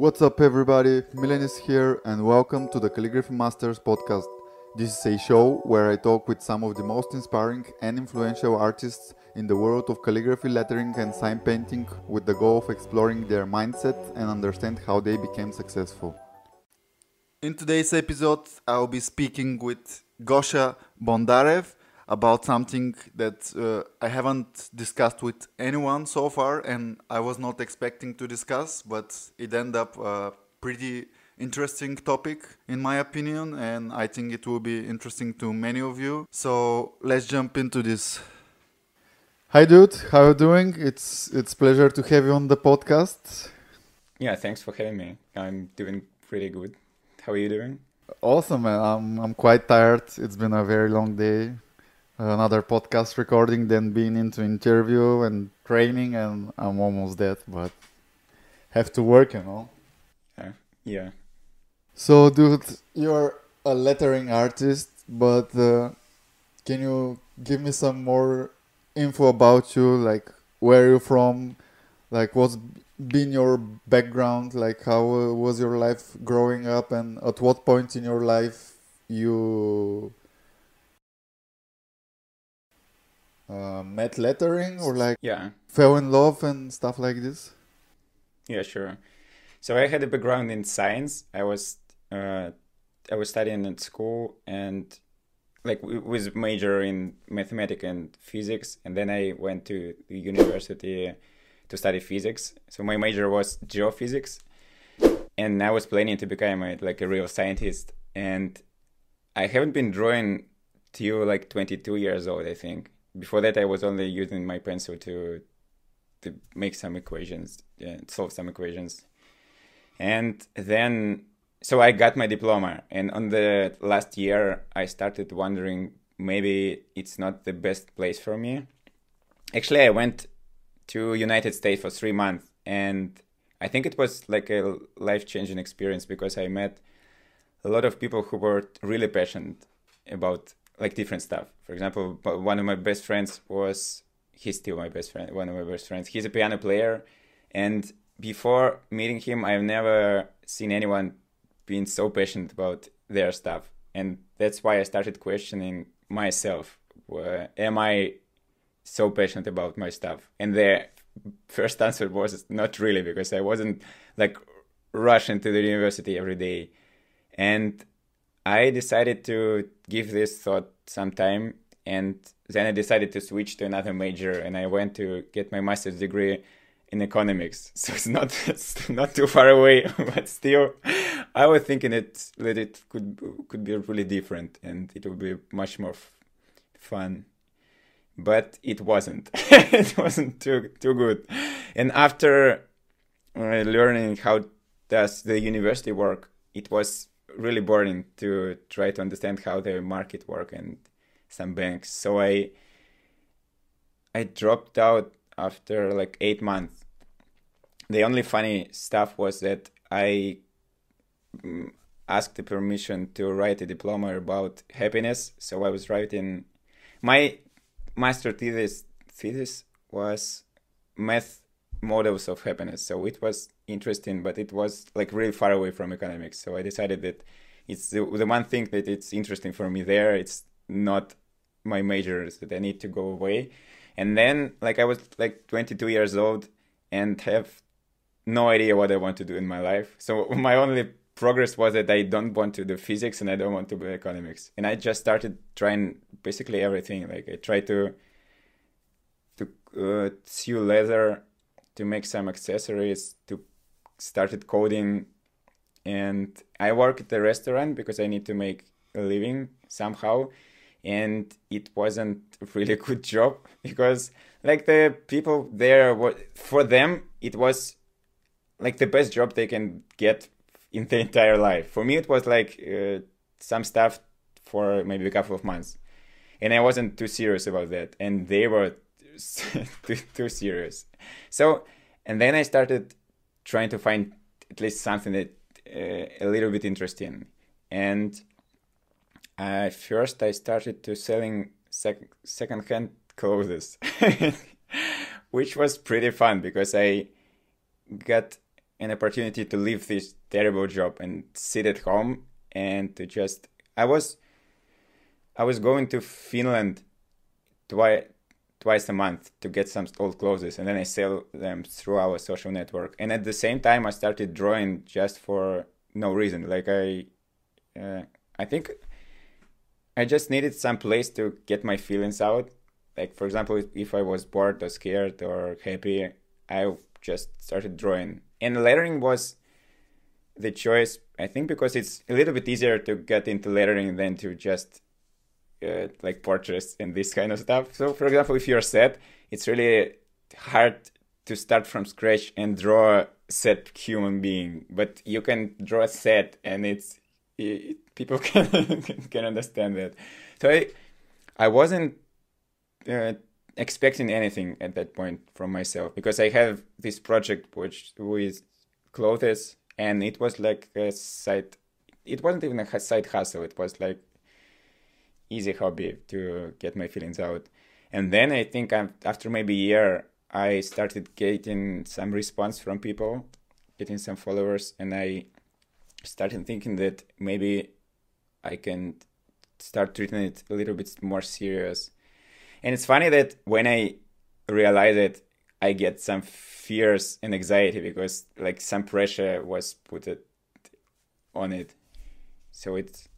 What's up, everybody? Milan is here, and welcome to the Calligraphy Masters podcast. This is a show where I talk with some of the most inspiring and influential artists in the world of calligraphy, lettering, and sign painting with the goal of exploring their mindset and understand how they became successful. In today's episode, I'll be speaking with Gosha Bondarev about something that uh, I haven't discussed with anyone so far, and I was not expecting to discuss, but it ended up a pretty interesting topic in my opinion, and I think it will be interesting to many of you. So let's jump into this. Hi, dude. How are you doing? It's it's pleasure to have you on the podcast. Yeah, thanks for having me. I'm doing pretty good. How are you doing? Awesome, man. I'm I'm quite tired. It's been a very long day another podcast recording, then being into interview and training, and I'm almost dead, but have to work, you know. Yeah. Yeah. So, dude, you're a lettering artist, but uh, can you give me some more info about you? Like, where are you from? Like, what's been your background? Like, how was your life growing up, and at what point in your life you uh, met lettering or like yeah fell in love and stuff like this? Yeah, sure. So I had a background in science. I was uh, I was studying at school and like with major in mathematics and physics, and then I went to the university to study physics. So my major was geophysics, and I was planning to become a, like a real scientist. And I haven't been drawing till like 22 years old, I think before that I was only using my pencil to to make some equations, yeah, solve some equations, and then so I got my diploma. And on the last year, I started wondering maybe it's not the best place for me. Actually, I went to United States for three months, and I think it was like a life changing experience because I met a lot of people who were really passionate about like different stuff. For example, one of my best friends was he's still my best friend. One of my best friends. He's a piano player, and before meeting him, I've never seen anyone being so passionate about their stuff, and that's why I started questioning myself. am I so passionate about my stuff? And the first answer was not really because I wasn't like rushing to the university every day, and I decided to give this thought some time and then I decided to switch to another major and I went to get my master's degree in economics. So it's not it's not too far away, but still I was thinking it that it could could be really different and it would be much more f- fun. But it wasn't. it wasn't too too good. And after uh, learning how does the university work, it was really boring to try to understand how the market work and some banks. So I I dropped out after like eight months. The only funny stuff was that I mm, asked the permission to write a diploma about happiness. So I was writing my master thesis thesis was math models of happiness. So it was interesting, but it was like really far away from economics. So I decided that it's the, the one thing that it's interesting for me there. It's not my majors that I need to go away. And then like I was like 22 years old and have no idea what I want to do in my life. So my only progress was that I don't want to do physics and I don't want to do economics. And I just started trying basically everything. Like I tried to to uh, sew leather to make some accessories, to started coding, and I work at a restaurant because I need to make a living somehow. And it wasn't really good job because, like, the people there, were, for them, it was like the best job they can get in the entire life. For me, it was like uh, some stuff for maybe a couple of months, and I wasn't too serious about that, and they were too, too serious. So, and then I started trying to find at least something that uh, a little bit interesting. And uh, first I started to selling sec- secondhand clothes, which was pretty fun because I got an opportunity to leave this terrible job and sit at home and to just I was I was going to Finland twice twice a month to get some old clothes and then I sell them through our social network. And at the same time I started drawing just for no reason. Like I uh, I think I just needed some place to get my feelings out. Like for example, if I was bored or scared or happy, I just started drawing. And lettering was the choice, I think, because it's a little bit easier to get into lettering than to just uh, like portraits and this kind of stuff. So, for example, if you're set, it's really hard to start from scratch and draw a set human being, but you can draw a set, and it's it, people can can understand that. So I I wasn't uh, expecting anything at that point from myself because I have this project which with clothes and it was like a side it wasn't even a side hustle it was like easy hobby to get my feelings out. And then i think after maybe a year i started getting some response from people getting some followers and i started thinking that maybe i can start treating it a little bit more serious. And it's funny that when i realized it i get some fears and anxiety because like some pressure was put on it. So it's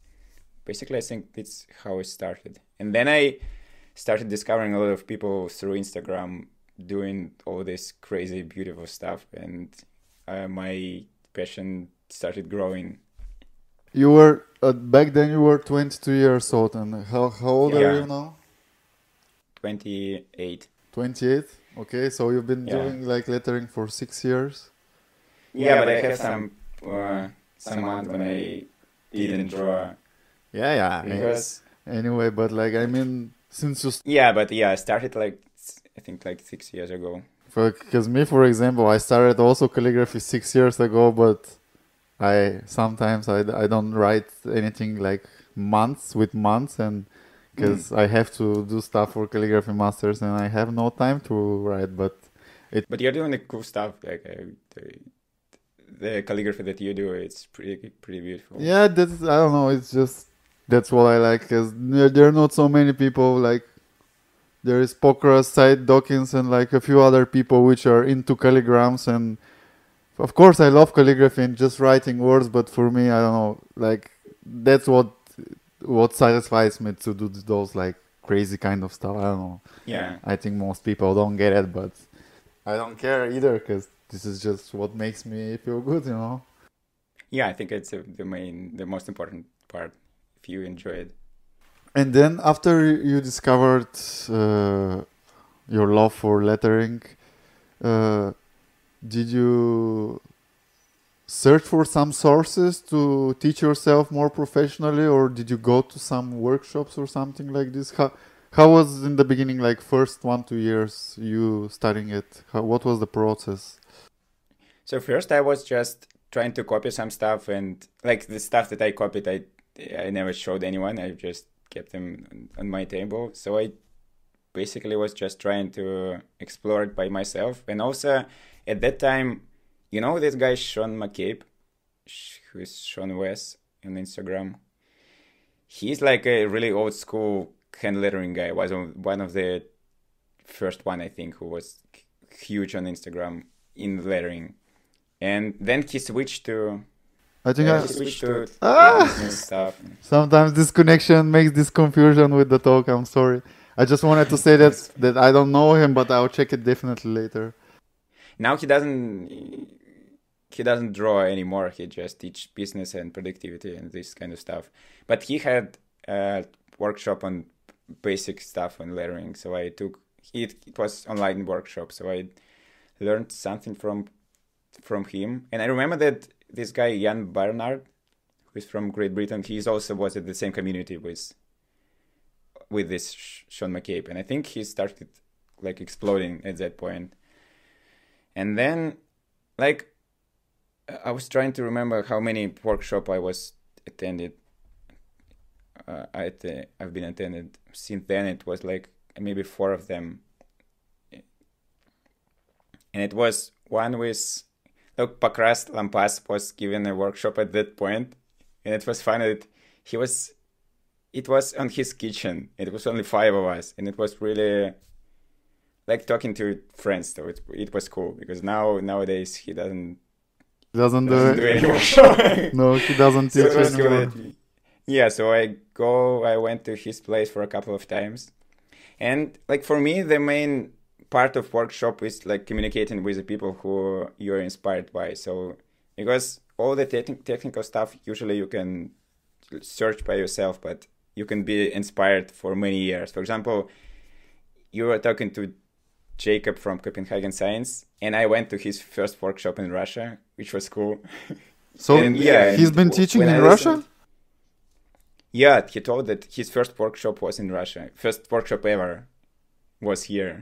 basically, I think it's how it started. And then I started discovering a lot of people through Instagram doing all this crazy, beautiful stuff, and uh, my passion started growing. You were uh, back then. You were 22 years old, and how how old yeah. are you now? 28. 28. Okay, so you've been yeah. doing like lettering for six years. Yeah, but I have some uh, some months when I didn't draw yeah, yeah. Because anyway, but like I mean, since you yeah, but yeah, I started like I think like six years ago. Because me, for example, I started also calligraphy six years ago, but I sometimes I, I don't write anything like months with months and because mm. I have to do stuff for calligraphy masters and I have no time to write. But it. But you're doing the cool stuff, like uh, the, the calligraphy that you do. It's pretty pretty beautiful. Yeah, that's I don't know. It's just that's what I like. Cause there are not so many people like there is Pokras, Said Dokins, and like a few other people which are into calligrams. And of course, I love calligraphy and just writing words. But for me, I don't know. Like that's what what satisfies me to do those like crazy kind of stuff. I don't know. Yeah. I think most people don't get it, but I don't care either because this is just what makes me feel good, you know. Yeah, I think it's the main, the most important part if you enjoy it. And then after you discovered uh, your love for lettering, uh, did you search for some sources to teach yourself more professionally, or did you go to some workshops or something like this? How how was in the beginning, like first one two years you studying it? How, what was the process? So first, I was just trying to copy some stuff, and like the stuff that I copied, I I never showed anyone. I just kept them on my table. So I basically was just trying to explore it by myself. And also at that time, you know this guy Sean McCabe, who is Sean Wes on Instagram. He's like a really old school hand lettering guy. Was one of the first one I think who was huge on Instagram in lettering, and then he switched to I think yeah, I switched to ah! stuff. Sometimes this connection makes this confusion with the talk. I'm sorry. I just wanted to say that that I don't know him, but I'll check it definitely later. Now he doesn't he doesn't draw anymore. He just teach business and productivity and this kind of stuff. But he had a workshop on basic stuff on lettering. So I took it. It was online workshop. So I learned something from from him. And I remember that this guy Ian Barnard, who's from Great Britain, he's also was at the same community with with this Sean McCabe, and I think he started like exploding at that point. And then, like, I was trying to remember how many workshop I was attended. Uh, th- I've been attended since then. It was like maybe four of them, and it was one with look, Pokras Lampas was given a workshop at that point, and it was funny that he was. It was on his kitchen. It was only five of us, and it was really like talking to friends. So it it was cool because now nowadays he doesn't Doesn't do doesn't it. do any workshop. No, he doesn't So teach it anymore. Yeah, so I go, I went to his place for a couple of times. And like for me, the main part of workshop is like communicating with the people who you're inspired by. So because all the techni- technical stuff, usually you can search by yourself, but you can be inspired for many years. For example, you were talking to Jacob from Copenhagen Signs, and I went to his first workshop in Russia, which was cool. So And, yeah, he's been teaching in I Russia. listened- Yeah, he told that his first workshop was in Russia. First workshop ever was here.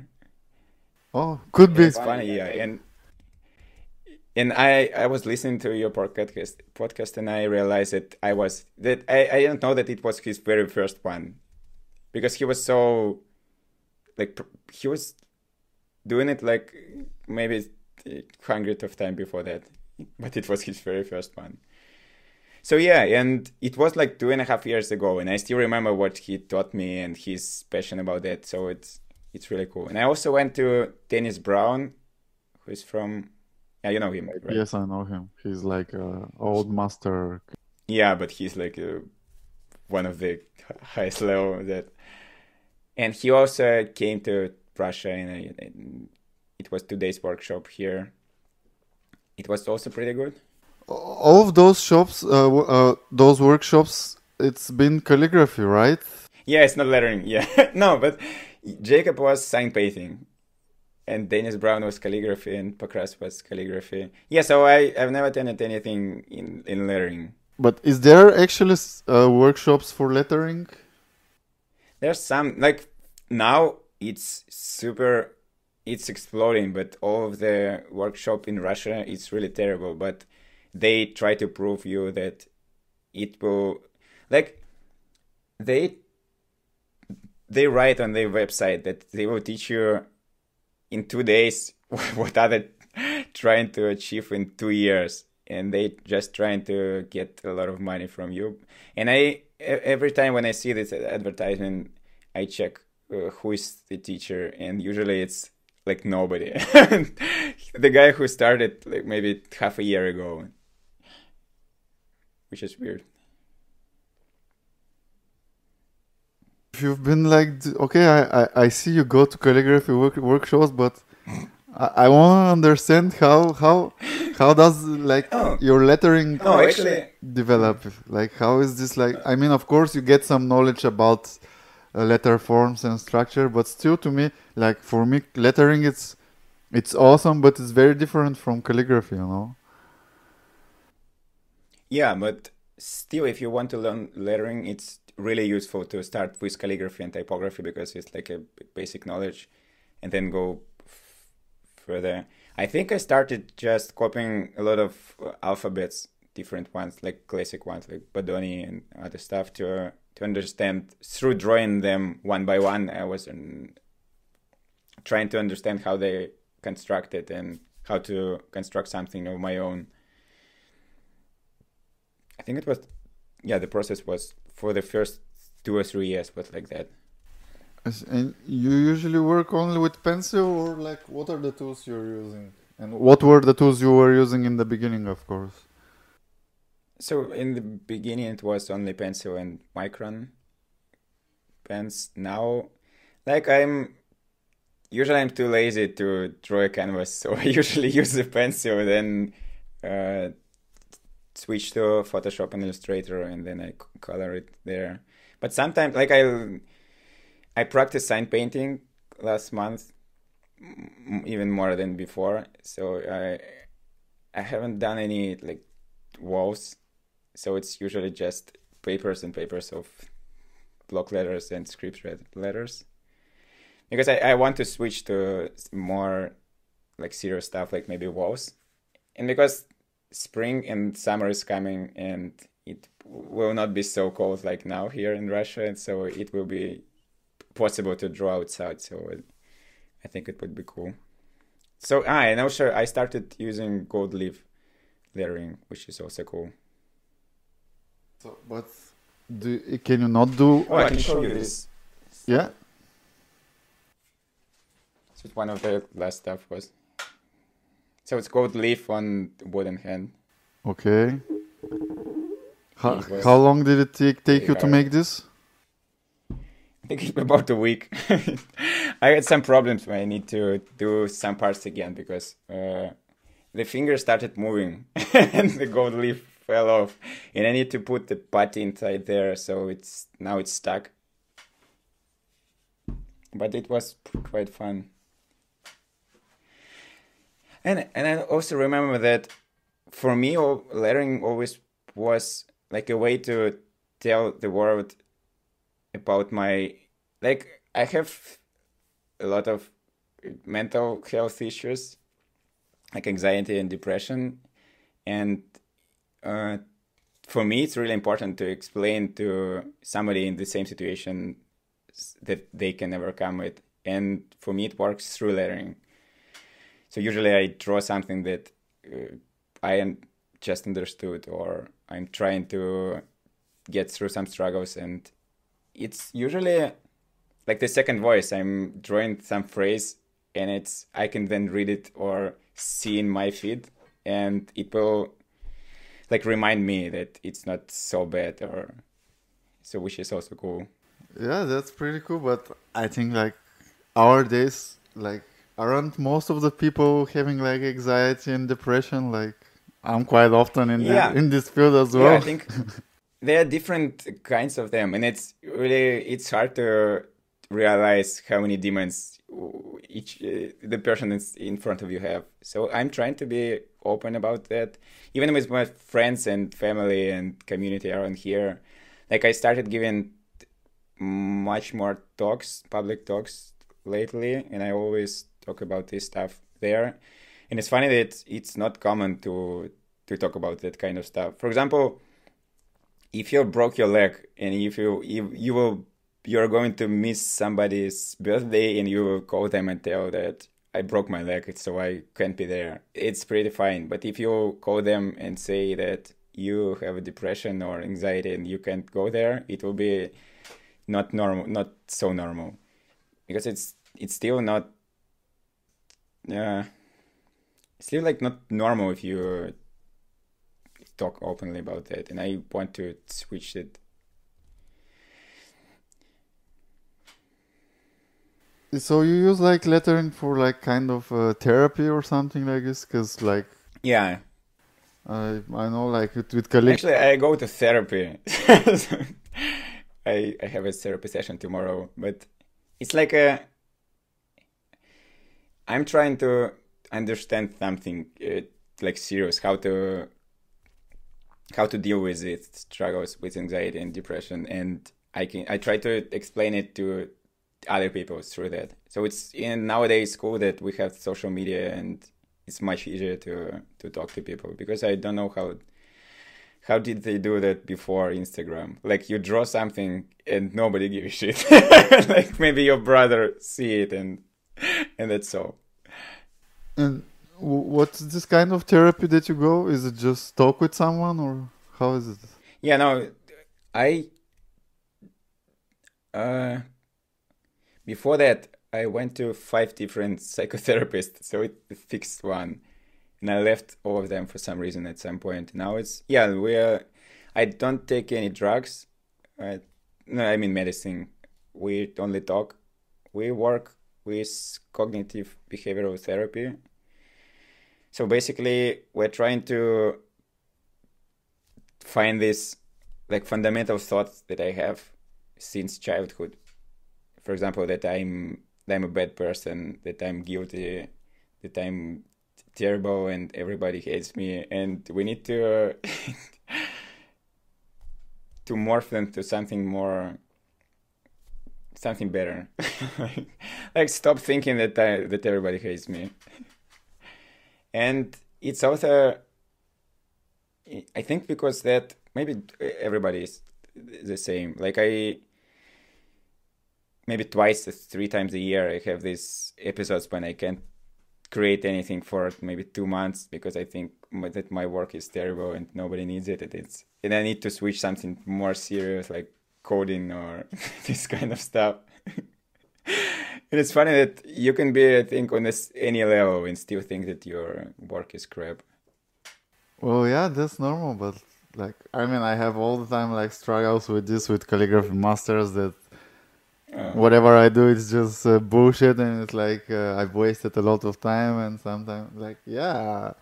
Oh, could be. It's funny, yeah. And and I I was listening to your podcast podcast and I realized that I was that I I didn't know that it was his very first one because he was so like he was doing it like maybe hundred of time before that, but it was his very first one. So yeah, and it was like two and a half years ago, and I still remember what he taught me and his passion about that. So it's it's really cool. And I also went to Denis Brown, who is from yeah, you know him, right? Yes, I know him. He's like a old master. Yeah, but he's like uh, one of the highest level that. And he also came to Russia, and, and it was two days workshop here. It was also pretty good. All of those shops, uh, uh, those workshops, it's been calligraphy, right? Yeah, it's not lettering. Yeah, no, but Jacob was sign painting, and Denis Brown was calligraphy, and Pokras was calligraphy. Yeah, so I I've never attended anything in in lettering. But is there actually uh, workshops for lettering? There's some like now it's super, it's exploding, but all of the workshop in Russia it's really terrible. But they try to prove you that it will like they they write on their website that they will teach you in two days what are they trying to achieve in two years. And they just trying to get a lot of money from you. And i every time when i see this advertisement i check uh, who is the teacher. And usually it's like nobody. The guy who started like maybe half a year ago. Which is weird you've been like, okay, I, I, I see you go to calligraphy work, workshops, but I, I want to understand how how how does like Oh. your lettering no actually develop? Like, how is this like? I mean, of course, you get some knowledge about uh, letter forms and structure, but still, to me, like for me, lettering it's it's awesome, but it's very different from calligraphy, you know. Yeah, but still, if you want to learn lettering, it's really useful to start with calligraphy and typography because it's like a basic knowledge and then go f- further. I think I started just copying a lot of uh, alphabets, different ones, like classic ones like Bodoni and other stuff to to understand through drawing them one by one. I was um, trying to understand how they constructed and how to construct something of my own. I think it was, yeah, the process was for the first two or three years but like that. And you usually work only with pencil, or like what are the tools you're using? And what were the tools you were using in the beginning, of course? So in the beginning, it was only pencil and micron pens. Now, like I'm usually I'm too lazy to draw a canvas, so I usually use a pencil, then uh, switch to Photoshop and Illustrator, and then I color it there. But sometimes, like I, I practiced sign painting last month, even more than before. So I, I haven't done any like walls so it's usually just papers and papers of block letters and script letters because I, I want to switch to more like serious stuff like maybe walls and because spring and summer is coming and it will not be so cold like now here in russia and so it will be possible to draw outside so it, i think it would be cool So ah, and also I started using gold leaf lettering, which is also cool. So, but do can you not do? Oh, I can show you this. Yeah. So it's one of the last stuff was. So it's gold leaf on wooden hand. Okay. How, was how long did it take take you to make this? I think about a week. I had some problems when I need to do some parts again because uh, the finger started moving and the gold leaf fell off, and I need to put the putty inside there, so it's now it's stuck. But it was quite fun. And and I also remember that for me, lettering always was like a way to tell the world about my like I have a lot of mental health issues like anxiety and depression. And uh, for me it's really important to explain to somebody in the same situation that they can overcome it. And for me it works through lettering so usually i draw something that uh, i am just understood or i'm trying to get through some struggles and it's usually like the second voice i'm drawing some phrase and it's i can then read it or see in my feed and it will like remind me that it's not so bad or so which is also cool Yeah, that's pretty cool. But I think like our days, like aren't most of the people having like anxiety and depression? Like I'm quite often in Yeah. the, in this field as yeah well. i think there are different kinds of them and it's really it's hard to realize how many demons each uh, the person in front of you have so i'm trying to be open about that even with my friends and family and community around here like i started giving much more talks public talks lately and i always talk about this stuff there and it's funny that it's not common to to talk about that kind of stuff for example if you broke your leg and if you if you will you're going to miss somebody's birthday and you will call them and tell that I broke my leg so I can't be there. It's pretty fine. But if you call them and say that you have a depression or anxiety and you can't go there, it will be not normal, not so normal, because it's it's still not. Yeah, it's still like not normal if you talk openly about that, and I want to switch it. So you use like lettering for like kind of uh, therapy or something like this? Because like Yeah, I I know like with, with colleagues. actually, I go to therapy. I I have a therapy session tomorrow, but it's like a. I'm trying to understand something uh, like serious, how to how to deal with it, struggles with anxiety and depression, and I can I try to explain it to other people through that. So it's in nowadays cool that we have social media and it's much easier to to talk to people because I don't know how how did they do that before Instagram? Like you draw something and nobody gives a shit. like maybe your brother see it and and that's all. And what's this kind of therapy that you go? Is it just talk with someone or how is it? Yeah, no, I uh before that I went to five different psychotherapists, so it fixed one, and I left all of them for some reason at some point. Now it's yeah, we're I don't take any drugs. I, no, I mean medicine. We only talk. We work with cognitive behavioral therapy. So basically, we're trying to find this like fundamental thoughts that I have since childhood. For example, that I'm that I'm a bad person, that I'm guilty, that I'm terrible, and everybody hates me, and we need to to morph them to something more, something better. like stop thinking that I, that everybody hates me. And it's also, I think, because that maybe everybody is the same. Like I, maybe twice, three times a year, I have these episodes when I can't create anything for maybe two months because I think that my work is terrible and nobody needs it. And it's and I need to switch something more serious like coding or this kind of stuff. and it's funny that you can be, I think, on this any level and still think that your work is crap. Well, yeah, that's normal, but like, I mean, I have all the time like struggles with this with calligraphy masters that uh, whatever I do, it's just uh, bullshit, and it's like uh, I've wasted a lot of time, and sometimes like, yeah,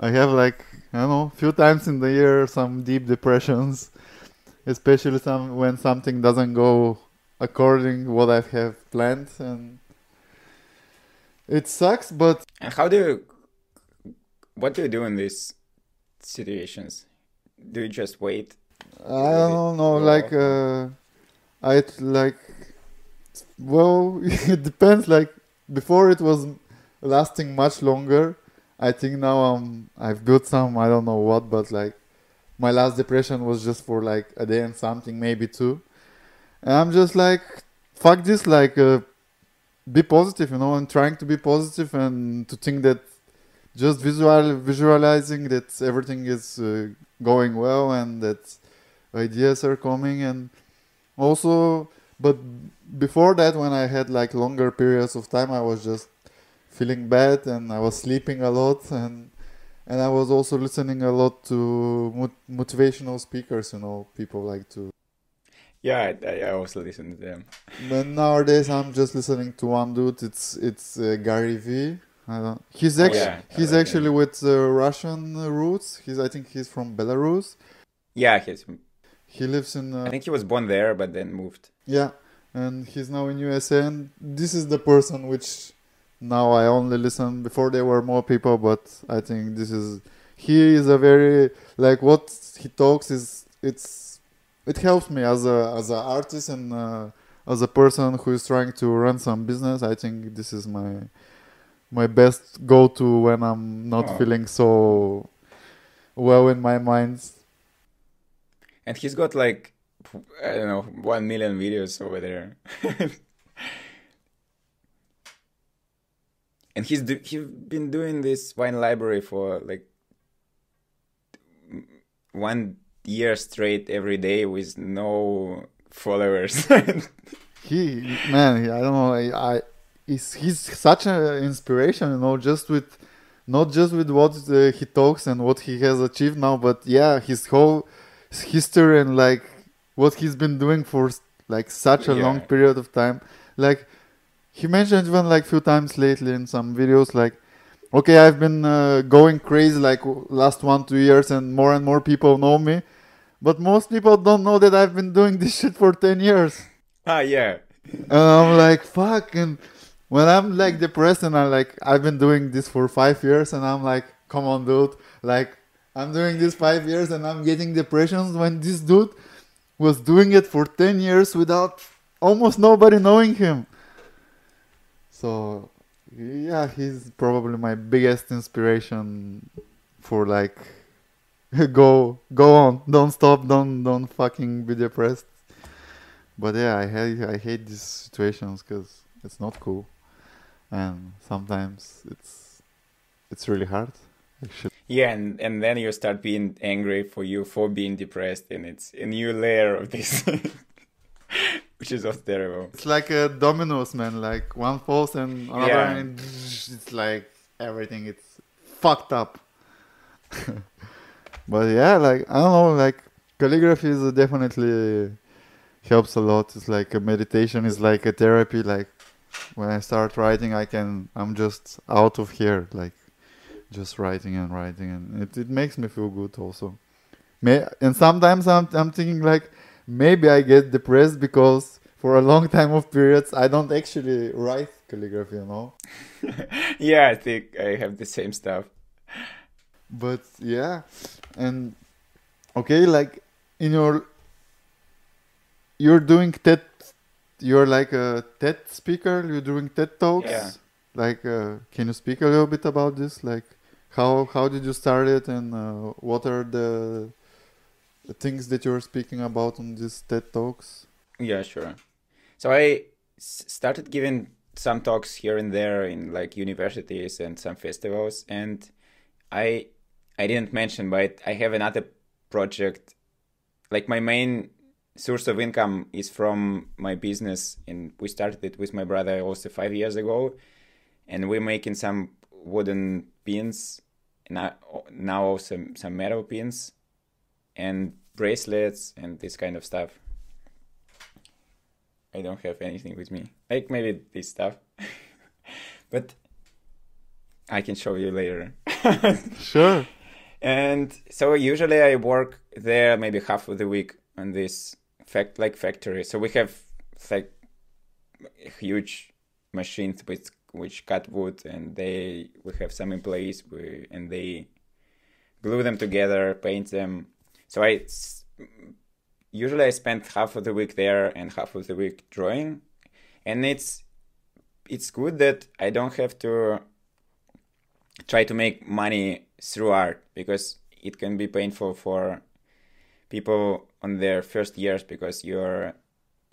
I have like I don't know, few times in the year some deep depressions, especially some when something doesn't go according what I have planned, and it sucks. But and how do you, what do you do in these situations? Do you just wait? I don't know, like uh, I like. Well, it depends. Like before, it was lasting much longer. I think now I'm I've built some I don't know what, but like my last depression was just for like a day and something, maybe two. And I'm just like, fuck this, like, uh, be positive, you know, and trying to be positive and to think that just visual visualizing that everything is uh, going well and that ideas are coming and also but before that when i had like longer periods of time i was just feeling bad and i was sleeping a lot and and i was also listening a lot to mot- motivational speakers you know people like to yeah i, I also listen to them but nowadays i'm just listening to one dude it's it's uh, gary vee I don't. He's actually oh, yeah. he's like actually him. with uh, Russian roots. He's I think he's from Belarus. Yeah, he's. He lives in. Uh, I think he was born there, but then moved. Yeah, and he's now in USA. And this is the person which now I only listen. Before there were more people, but I think this is he is a very like what he talks is it's it helps me as a as an artist and uh, as a person who is trying to run some business. I think this is my my best go to when I'm not oh. feeling so well in my mind. And he's got like I don't know one million videos over there. and he's do- he's been doing this wine library for like one year straight every day with no followers. he man, I don't know. I, I he's he's such an inspiration, you know, just with not just with what uh, he talks and what he has achieved now, but yeah, his whole history and like what he's been doing for like such a yeah. long period of time. Like he mentioned even like few times lately in some videos, like okay, I've been uh, going crazy like last one two years, and more and more people know me, but most people don't know that I've been doing this shit for ten years. Ah, yeah. And I'm like, fuck, and when I'm like depressed and I'm like I've been doing this for five years and I'm like, come on, dude, like I'm doing this five years and I'm getting depressions when this dude was doing it for ten years without almost nobody knowing him. So yeah, he's probably my biggest inspiration for like go go on, don't stop, don't don't fucking be depressed. But yeah, I hate I hate these situations because it's not cool and sometimes it's it's really hard actually. yeah and and then you start being angry for you for being depressed and it's a new layer of this which is just terrible it's like a dominoes man like one falls and another yeah. and it's like everything it's fucked up but yeah like i don't know like calligraphy is definitely helps a lot it's like a meditation is like a therapy like when I start writing, I can I'm just out of here, like just writing and writing, and it, it makes me feel good also. May and sometimes I'm I'm thinking like maybe I get depressed because for a long time of periods I don't actually write calligraphy, you know. yeah, I think I have the same stuff. But yeah, and okay, like in your you're doing TED you're like a TED speaker. You're doing TED talks. Yeah. Like, uh, can you speak a little bit about this? Like, how how did you start it, and uh, what are the, the things that you're speaking about on these TED talks? Yeah, sure. So I started giving some talks here and there in like universities and some festivals. And I I didn't mention, but I have another project. Like my main source of income is from my business, and we started it with my brother also five years ago, and we're making some wooden pins, now now also some metal pins, and bracelets and this kind of stuff. I don't have anything with me. Like maybe this stuff. but I can show you later. sure. And so usually I work there maybe half of the week on this fact like factory. So we have like huge machines with which cut wood and they we have some employees we, and they glue them together, paint them. So I usually I spend half of the week there and half of the week drawing, and it's it's good that I don't have to try to make money through art because it can be painful for people on their first years because you're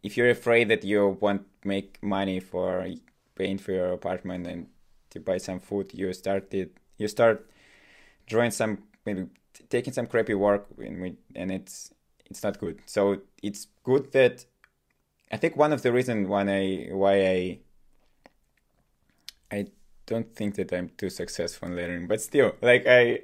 if you're afraid that you won't make money for paying for your apartment and to buy some food you started you start drawing some maybe taking some crappy work and it's it's not good. So it's good that I think one of the reasons why I why I I don't think that I'm too successful in lettering, but still, like I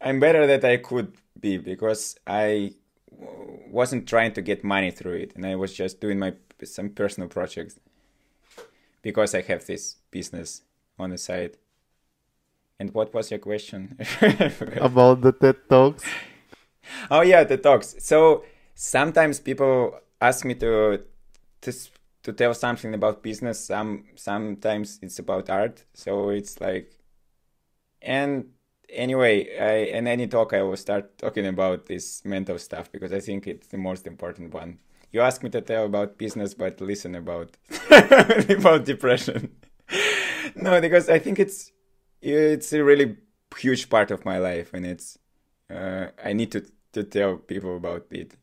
I'm better that I could be because I wasn't trying to get money through it, and I was just doing my some personal projects because I have this business on the side. And what was your question? About the TED Talks oh yeah, the talks. So sometimes people ask me to to to tell something about business. Some sometimes it's about art. So it's like, and anyway, I in any talk I will start talking about this mental stuff because I think it's the most important one. You ask me to tell about business, but listen about about depression. no, because I think it's it's a really huge part of my life, and it's uh, I need to to tell people about it.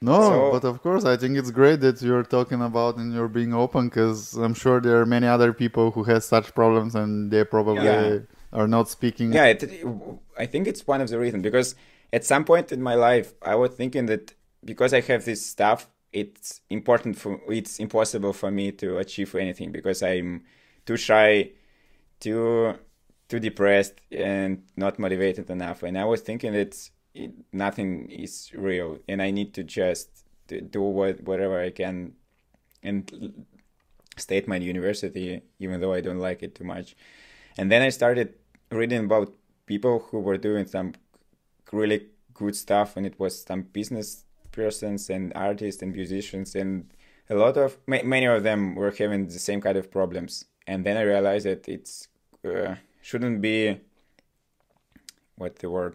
No, so, but of course, I think it's great that you're talking about and you're being open because I'm sure there are many other people who have such problems and they probably yeah. are not speaking. Yeah, it, I think it's one of the reasons because at some point in my life, I was thinking that because I have this stuff, it's important for it's impossible for me to achieve anything because I'm too shy, too too depressed, and not motivated enough. And I was thinking that it, nothing is real, and I need to just do what whatever I can and stay at my university, even though I don't like it too much. And then I started reading about people who were doing some really good stuff, and it was some business persons and artists and musicians, and a lot of many of them were having the same kind of problems. And then I realized that it's uh, shouldn't be what the word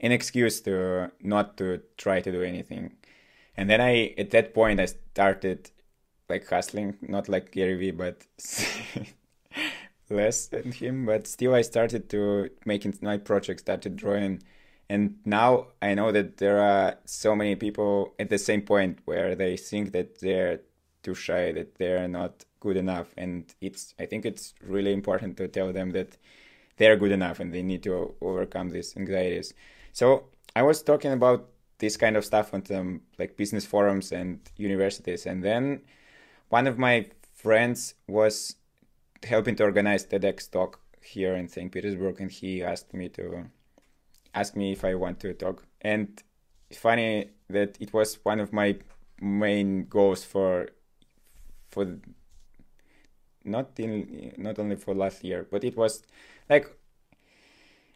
an excuse to not to try to do anything. And then I, at that point, I started like hustling, not like Gary Vee, but less than him. But still, I started to making my project, started drawing, and now I know that there are so many people at the same point where they think that they're too shy, that they're not good enough, and it's. I think it's really important to tell them that they're good enough and they need to overcome these anxieties. So I was talking about this kind of stuff on some like business forums and universities, and then one of my friends was helping to organize TEDx talk here in St. Petersburg, and he asked me to ask me if I want to talk. And it's funny that it was one of my main goals for for not in not only for last year, but it was like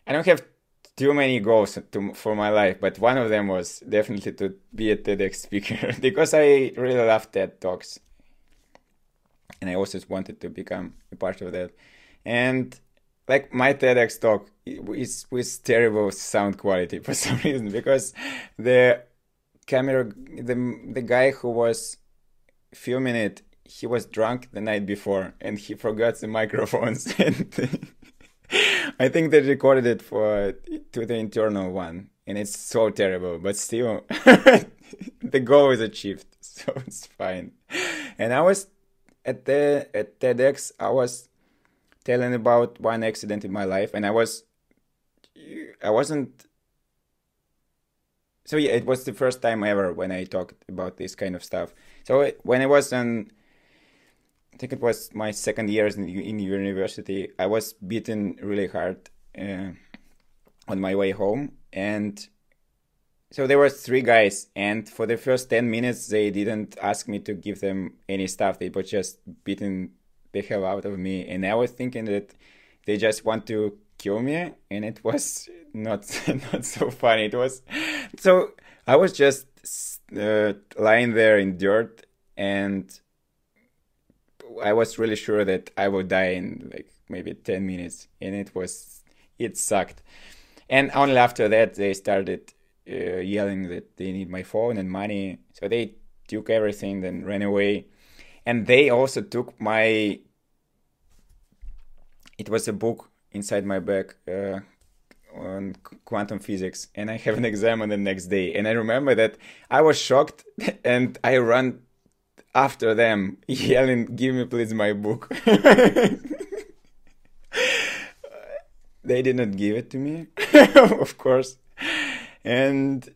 I don't have too many goals to, for my life, but one of them was definitely to be a TEDx speaker because I really love TED Talks. And I also wanted to become a part of that. And like my TEDx talk is with terrible sound quality for some reason because the camera, the, the guy who was filming it, he was drunk the night before and he forgot the microphones and I think they recorded it for to the internal one, and it's so terrible. But still, the goal is achieved, so it's fine. And I was at the at TEDx, I was telling about one accident in my life, and I was I wasn't. So yeah, it was the first time ever when I talked about this kind of stuff. So when I was I think it was my second year in, in university, I was beaten really hard uh, on my way home, and so there were three guys, and for the first ten minutes, they didn't ask me to give them any stuff. They were just beating the hell out of me, and I was thinking that they just want to kill me, and it was not not so funny. It was so I was just uh, lying there in dirt, and I was really sure that I would die in like maybe ten minutes, and it was it sucked. And only after that they started uh, yelling that they need my phone and money, so they took everything, then ran away, and they also took my. It was a book inside my bag uh, on quantum physics and I have an exam on the next day. And I remember that I was shocked and I ran after them yelling, Give me please my book. they did not give it to me, of course. And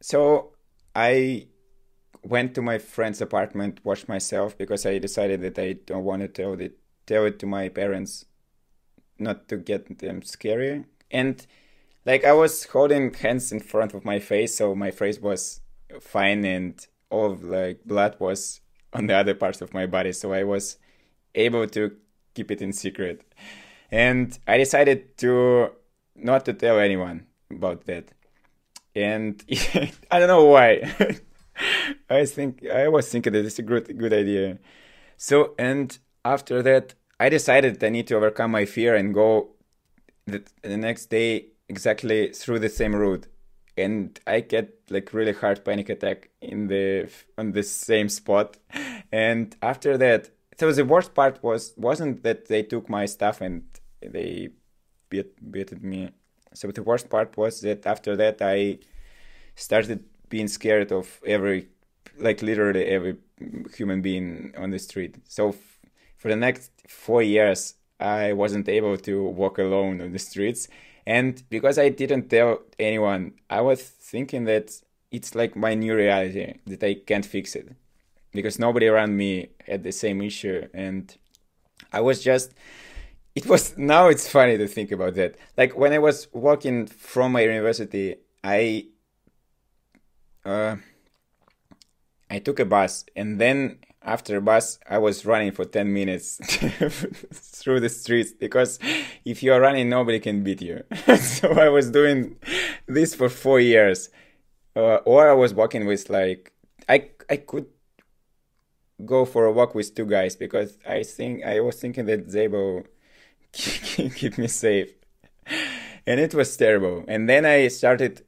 so I went to my friend's apartment, washed myself because I decided that I don't want to tell it tell it to my parents not to get them scary. And like I was holding hands in front of my face, so my face was fine, and all of like blood was on the other parts of my body, so I was able to keep it in secret. And I decided to not to tell anyone about that. And I don't know why. I think I was thinking that it's a good good idea. So and after that I decided I need to overcome my fear and go the, the next day exactly through the same route. And I get like really hard panic attack in the on the same spot. And after that, so the worst part was wasn't that they took my stuff and they beat beated me. So the worst part was that after that I started being scared of every like literally every human being on the street. So for the next four years, I wasn't able to walk alone on the streets. And because I didn't tell anyone, I was thinking that it's like my new reality, that I can't fix it. Because nobody around me had the same issue. And I was just, it was, now it's funny to think about that. Like when I was walking from my university, I, uh, I took a bus and then after bus, I was running for 10 minutes through the streets because if you are running, nobody can beat you. so I was doing this for four years. Uh, or I was walking with like, I, I could go for a walk with two guys because I think I was thinking that Zabo can keep me safe. And it was terrible. And then I started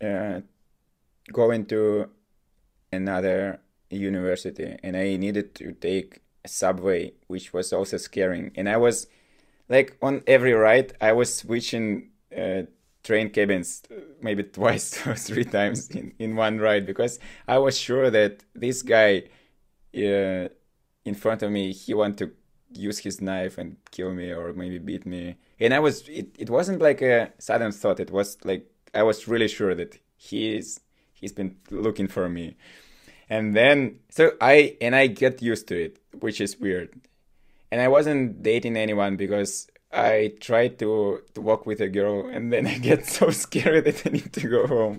uh, going to another university and I needed to take a subway, which was also scaring. And I was like on every ride, I was switching uh, train cabins maybe twice or three times in, in one ride because I was sure that this guy uh, in front of me, he wanted to use his knife and kill me or maybe beat me. And I was, it, it wasn't like a sudden thought. It was like, I was really sure that he's, he's been looking for me and then so i and i get used to it which is weird. And i wasn't dating anyone because i tried to to walk with a girl and then i get so scared that i need to go home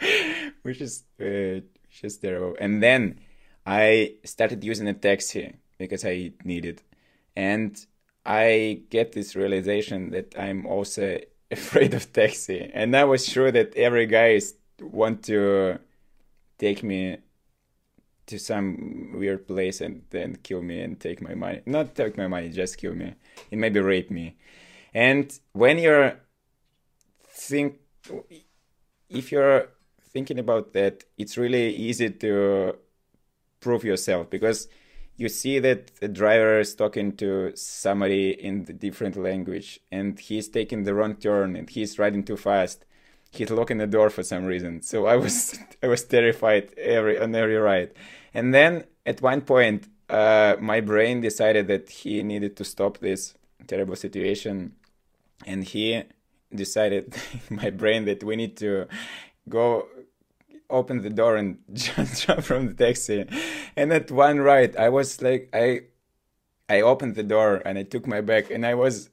which is uh, just terrible. And then i started using a taxi because i needed and i get this realization that i'm also afraid of taxi and i was sure that every guy is want to take me to some weird place and then kill me and take my money. Not take my money, just kill me and maybe rape me. And when you're think, if you're thinking about that, it's really easy to prove yourself because you see that the driver is talking to somebody in the different language and he's taking the wrong turn and he's riding too fast he's locking the door for some reason. So i was i was terrified every on every ride. And then at one point, uh, my brain decided that he needed to stop this terrible situation, and he decided, in my brain, that we need to go open the door and jump, jump from the taxi. And at one ride, I was like, I, I opened the door and I took my bag, and I was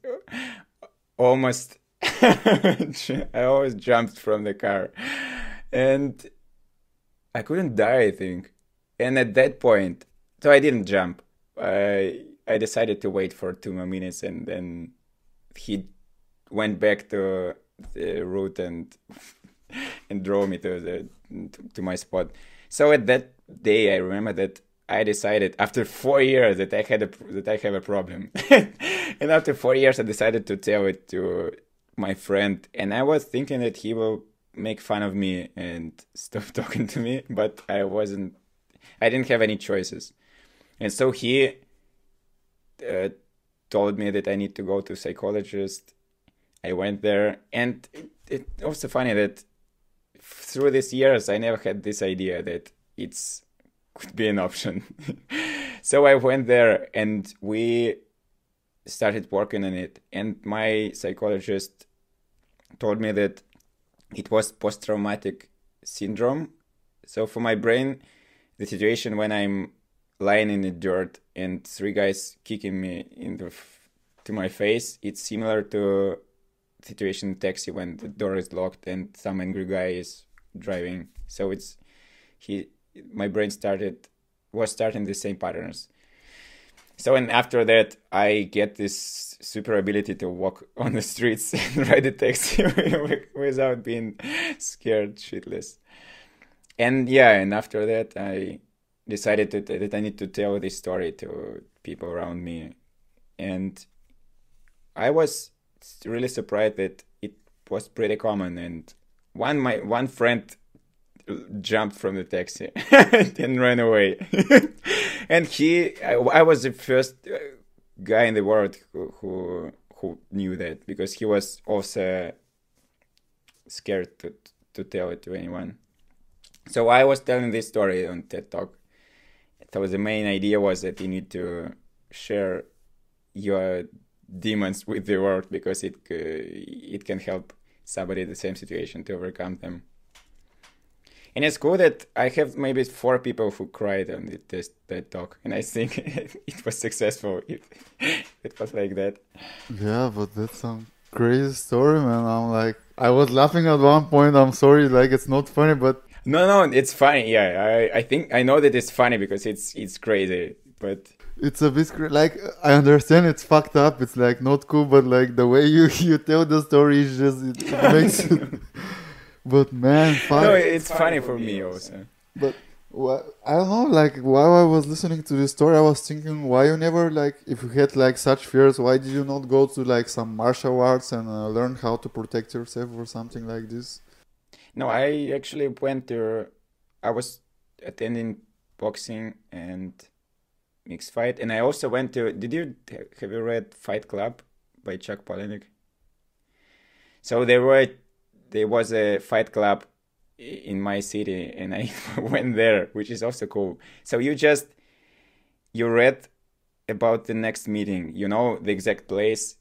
almost, I always jumped from the car, and I couldn't die, I think. And at that point, so I didn't jump. I I decided to wait for two more minutes, and then he went back to the route and and drove me to the to my spot. So at that day, I remember that I decided after four years that I had a that I have a problem, and after four years, I decided to tell it to my friend, and I was thinking that he will make fun of me and stop talking to me, but I wasn't. I didn't have any choices, and so he uh, told me that I need to go to psychologist. I went there, and it, it also funny that through these years I never had this idea that it's could be an option. so I went there, and we started working on it, and my psychologist told me that it was post traumatic syndrome. So for my brain, the situation when I'm lying in the dirt and three guys kicking me in the to my face, it's similar to situation in taxi when the door is locked and some angry guy is driving. So it's he my brain started was starting the same patterns. So and after that, I get this super ability to walk on the streets and ride a taxi without being scared shitless. And yeah, and after that, I decided that, that I need to tell this story to people around me, and I was really surprised that it was pretty common. And one my one friend jumped from the taxi and ran away. And he, I, I, was the first uh, guy in the world who, who who knew that because he was also scared to to tell it to anyone. So I was telling this story on TED Talk. So the main idea was that you need to share your demons with the world because it uh, it can help somebody in the same situation to overcome them. And it's cool that I have maybe four people who cried on the test TED talk, and I think it was successful. It, it was like that. Yeah, but that's some crazy story, man. I'm like, I was laughing at one point. I'm sorry, like it's not funny, but no, no, it's funny. Yeah, I, I think I know that it's funny because it's it's crazy, but it's a bit like I understand it's fucked up. It's like not cool, but like the way you you tell the story is just it makes it. But man, no, it's funny for me also. But I don't know. Like while I was listening to this story, I was thinking, why you never like, if you had like such fears, why did you not go to like some martial arts and uh, learn how to protect yourself or something like this? No, I actually went to. I was attending boxing and mixed fight, and I also went to. Did you have you read Fight Club by Chuck Palahniuk? So there were there was a fight club in my city and I went there, which is also cool. So you just you read about the next meeting, you know the exact place.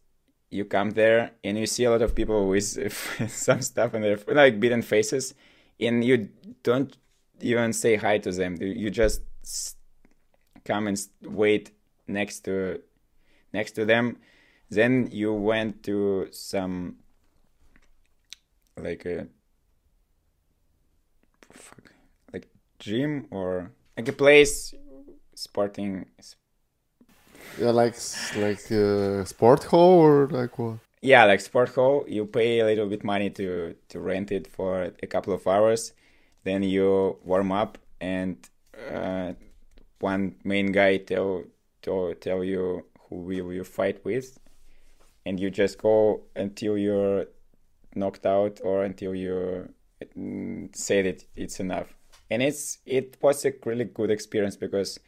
You come there and you see a lot of people with some stuff on their like beaten faces, and you don't even say hi to them. You just come and wait next to next to them. Then you went to some like a fuck, like gym or like a place sporting yeah like like a uh, sport hall or like what? Yeah like sport hall you pay a little bit money to to rent it for a couple of hours then you warm up and uh, one main guy tell to tell you who will you fight with and you just go until you're knocked out or until you mm, say that it's enough. And it's it was a really good experience because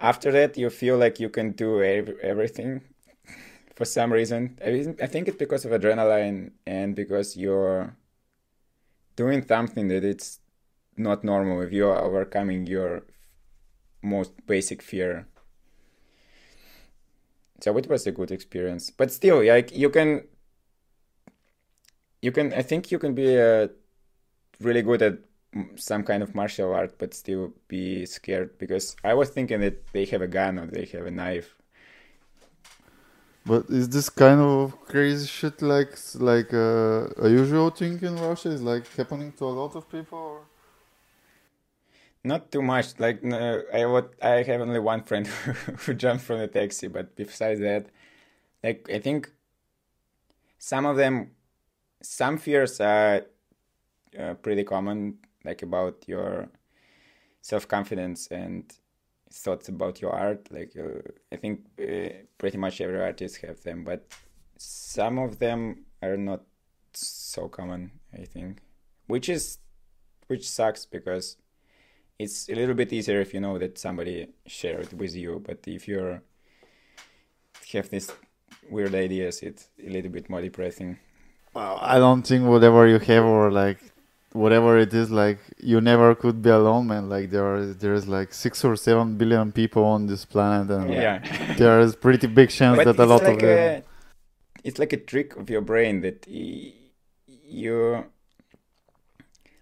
after that you feel like you can do everything for some reason. I think it's because of adrenaline and because you're doing something that it's not normal if you're overcoming your most basic fear. So it was a good experience, but still, like you can, you can. I think you can be uh, really good at some kind of martial art, but still be scared because I was thinking that they have a gun or they have a knife. But is this kind of crazy shit like like uh, a usual thing in Russia? Is like happening to a lot of people? Or? Not too much. Like no, I what I have only one friend who jumped from the taxi, but besides that, like I think some of them, some fears are uh, pretty common like about your self confidence and thoughts about your art. Like uh, I think uh, pretty much every artist have them, but some of them are not so common. I think, which is which sucks because it's a little bit easier if you know that somebody shared with you. But if you're have these weird ideas, it's a little bit more depressing. Well, I don't think whatever you have or like whatever it is like you never could be alone man. Like there are there's like six or seven billion people on this planet and yeah. There is pretty big chance but that a lot like of them it's like a trick of your brain that you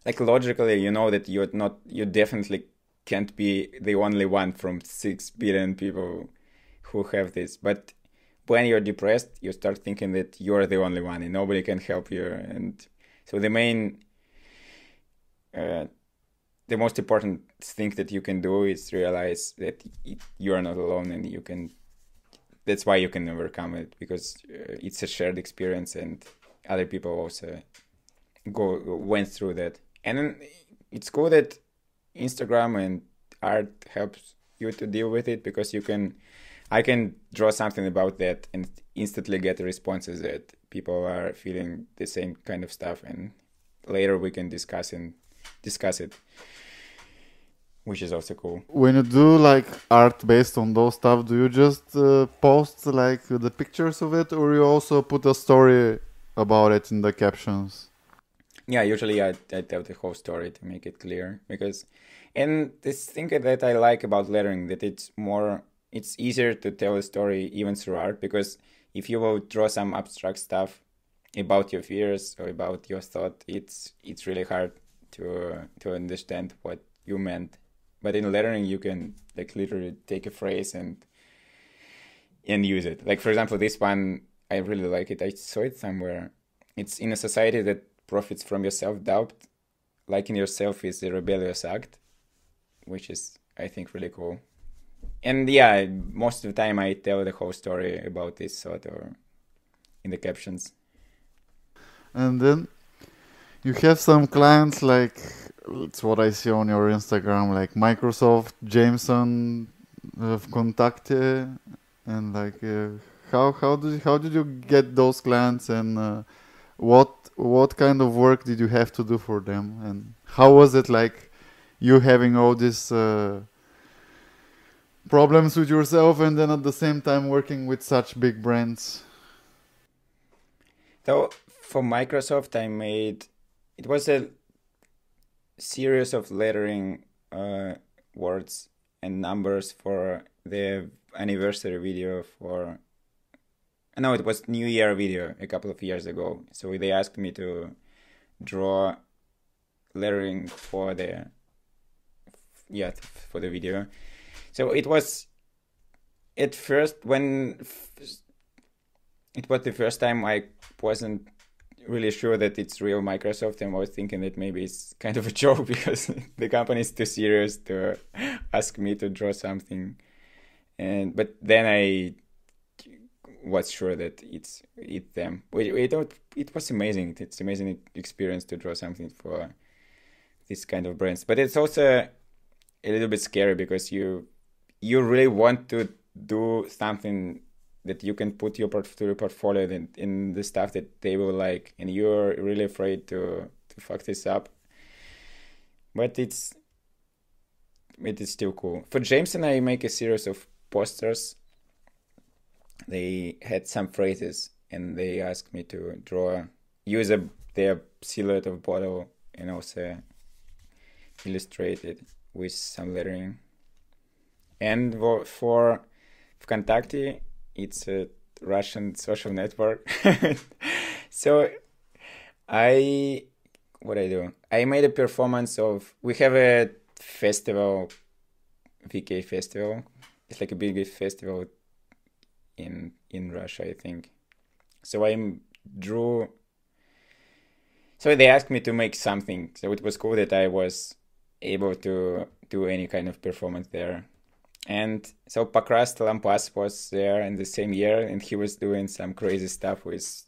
like logically you know that you're not you definitely can't be the only one from six billion people who have this. But when you're depressed you start thinking that you're the only one and nobody can help you. And so the main uh, the most important thing that you can do is realize that you are not alone and you can that's why you can overcome it because uh, it's a shared experience and other people also go went through that. And it's cool that instagram and art helps you to deal with it because you can i can draw something about that and instantly get responses that people are feeling the same kind of stuff and later we can discuss and discuss it which is also cool. When you do like art based on those stuff do you just uh, post like the pictures of it or you also put a story about it in the captions? Yeah usually i, I tell the whole story to make it clear because and this thing that i like about lettering that it's more it's easier to tell a story even through art because if you will draw some abstract stuff about your fears or about your thought it's it's really hard to to understand what you meant. But in lettering, you can like literally take a phrase and and use it. Like for example, this one I really like it. I saw it somewhere. It's in a society that profits from your self doubt. Liking yourself is a rebellious act, which is I think really cool. And yeah, most of the time I tell the whole story about this sort or in the captions. And then you have some clients like it's what I see on your Instagram, like Microsoft, Jameson, uh, Contacte, and like uh, how how did how did you get those clients and uh, what what kind of work did you have to do for them and how was it like you having all this uh, problems with yourself and then at the same time working with such big brands? So for Microsoft, I made it was a series of lettering uh, words and numbers for the anniversary video for no it was new year video a couple of years ago so they asked me to draw lettering for the yeah for the video so it was at first when it was the first time i wasn't really sure that it's real Microsoft and I was thinking that maybe it's kind of a joke because the company is too serious to ask me to draw something. And but then I was sure that it's it's them. It, it, it was amazing. It's amazing experience to draw something for this kind of brands. But it's also a little bit scary because you you really want to do something that you can put your port- to your portfolio in, in the stuff that they will like and you're really afraid to to fuck this up. But it's it is still cool. For jameson i make a series of posters. They had some phrases and they asked me to draw use a their silhouette of bottle and also illustrate it with some lettering And for Vkontakte, it's a Russian social network. so I what I do? I made a performance of we have a festival VK festival. It's like a big festival in in Russia, I think. So I drew so they asked me to make something. So it was cool that I was able to do any kind of performance there. And so Pokras Lampas was there in the same year, and he was doing some crazy stuff with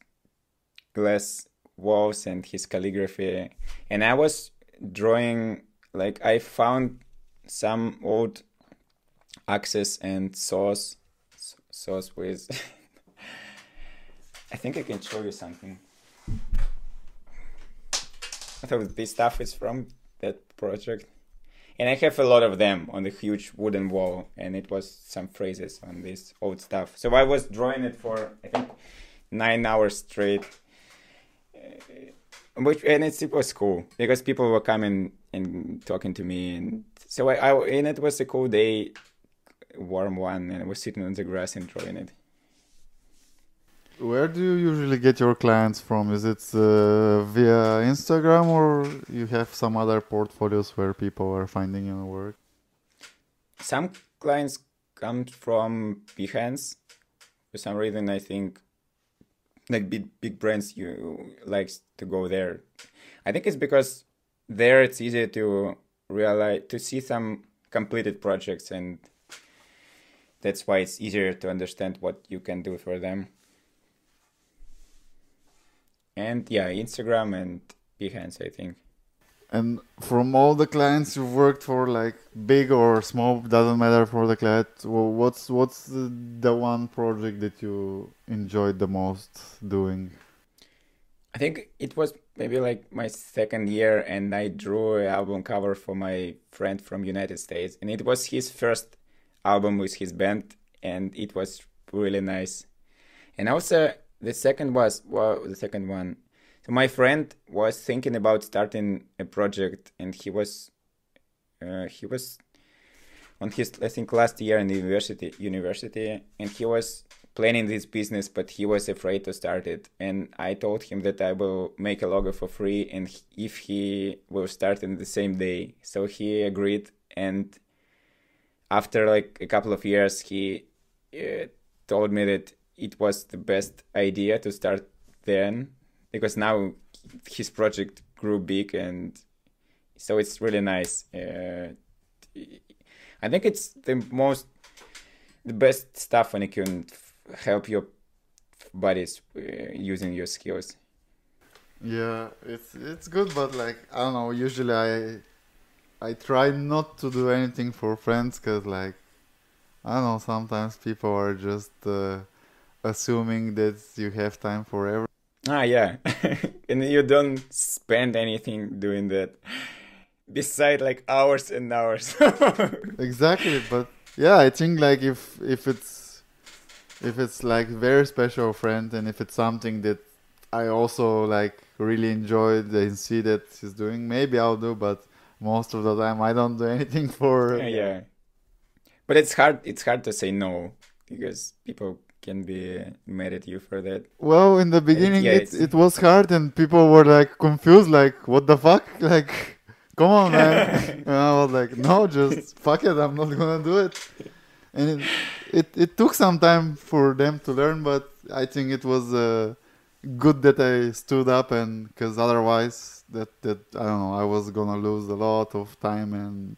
glass walls and his calligraphy. And I was drawing, like, I found some old axes and saws, saws with. I think I can show you something. I thought this stuff is from that project and I have a lot of them on the huge wooden wall, and it was some phrases on this old stuff. So I was drawing it for I think nine hours straight, uh, which and it, it was cool because people were coming and talking to me, and so I, I and it was a cool day, warm one, and I was sitting on the grass and drawing it. Where do you usually get your clients from? Is it uh, via Instagram or you have some other portfolios where people are finding your work? Some clients come from Behance. For some reason, I think like big big brands you likes to go there. I think it's because there it's easier to realize to see some completed projects and that's why it's easier to understand what you can do for them and yeah, Instagram and Behance, I think. And from all the clients you've worked for, like big or small, doesn't matter for the client. Well, what's what's the, the one project that you enjoyed the most doing? I think it was maybe like my second year, and I drew an album cover for my friend from United States, and it was his first album with his band, and it was really nice. And also, the second was well, the second one. So my friend was thinking about starting a project, and he was uh, he was on his I think last year in the university university, and he was planning this business, but he was afraid to start it. And I told him that I will make a logo for free, and if he will start in the same day, so he agreed. And after like a couple of years, he uh, told me that it was the best idea to start then because now his project grew big and so it's really nice. Uh, I think it's the most the best stuff when you can help your buddies uh, using your skills. Yeah, it's it's good, but like I don't know. Usually, I I try not to do anything for friends because like I don't know. Sometimes people are just uh, assuming that you have time forever. Ah, yeah, and you don't spend anything doing that. Beside like hours and hours. exactly, but yeah, I think like if if it's if it's like very special friend and if it's something that I also like really enjoyed and see that he's doing, maybe I'll do. But most of the time, I don't do anything for. Yeah, yeah. but it's hard. It's hard to say no because people can be mad at you for that. Well, in the beginning, yeah, it, it was hard, and people were like confused, like, what the fuck? Like, come on, man. and I was like, no, just fuck it, I'm not gonna do it. And it, it, it took some time for them to learn, but I think it was uh, good that I stood up, and because otherwise, that, that I don't know, I was gonna lose a lot of time and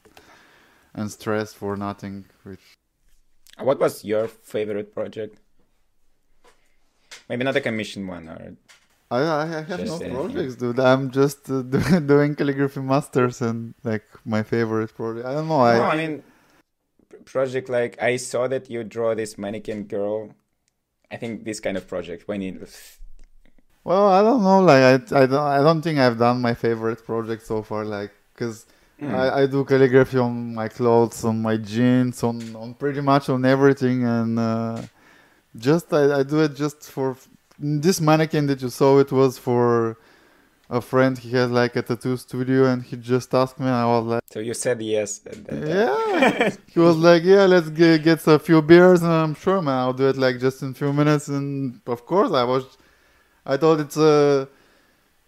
and stress for nothing. Which. What was your favorite project? Maybe not a commission one or. I, I have no projects, dude. I'm just uh, doing calligraphy masters and like my favorite project. I don't know. I, no, I mean, project like I saw that you draw this mannequin girl. I think this kind of project when you. Well, I don't know. Like I, I don't, I don't think I've done my favorite project so far. Like, cause mm. I, I do calligraphy on my clothes, on my jeans, on on pretty much on everything, and. Uh, just I, I do it just for this mannequin that you saw. It was for a friend he has like a tattoo studio and he just asked me and I was like So you said yes. at that time. yeah he was like yeah let's get, get a few beers and I'm sure man I'll do it like just in a few minutes and of course I was I thought it's a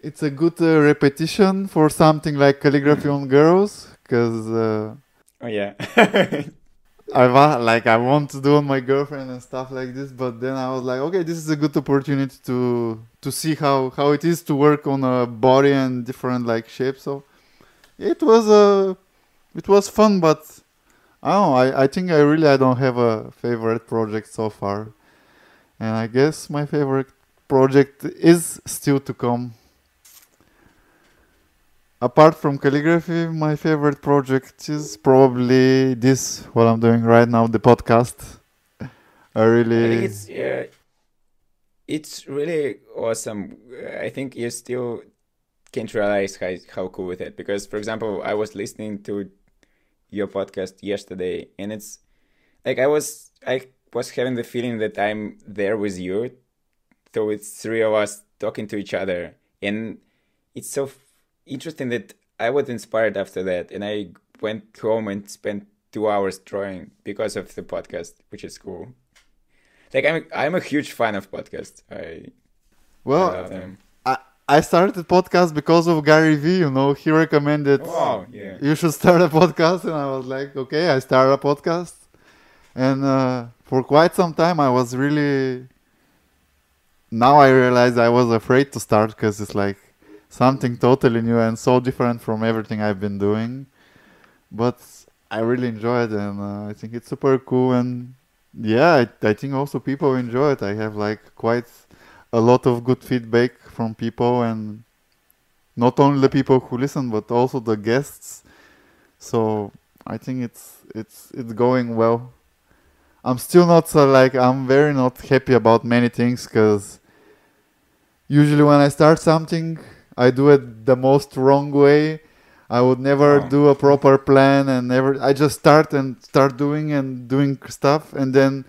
it's a good uh, repetition for something like calligraphy on girls because uh, Oh yeah. I like I want to do on my girlfriend and stuff like this, but then I was like, okay, this is a good opportunity to to see how how it is to work on a body and different like shapes. So it was a it was fun, but I don't know. I I think I really I don't have a favorite project so far, and I guess my favorite project is still to come. Apart from calligraphy, my favorite project is probably this, what I'm doing right now, the podcast. I really. it's yeah, it's really awesome. I think you still can't realize how how cool it because, for example, I was listening to your podcast yesterday, and it's like I was I was having the feeling that I'm there with you, so it's three of us talking to each other, and it's so interesting that I was inspired after that, and I went home and spent two hours drawing because of the podcast, which is cool. Like I'm, I'm a huge fan of podcasts. I, I well, them. I, I started the podcast because of Gary Vee, you know, he recommended Oh yeah. you should start a podcast, and I was like, okay, I started a podcast. And uh, for quite some time, I was really. Now I realize I was afraid to start because it's like something totally new and so different from everything I've been doing. But I really enjoy it, and uh, I think it's super cool. And yeah, I, I think also people enjoy it. I have like quite a lot of good feedback from people, and not only the people who listen, but also the guests. So I think it's it's it's going well. I'm still not so like I'm very not happy about many things because usually when I start something, I do it the most wrong way. I would never Oh. do a proper plan and never. I just start and start doing and doing stuff, and then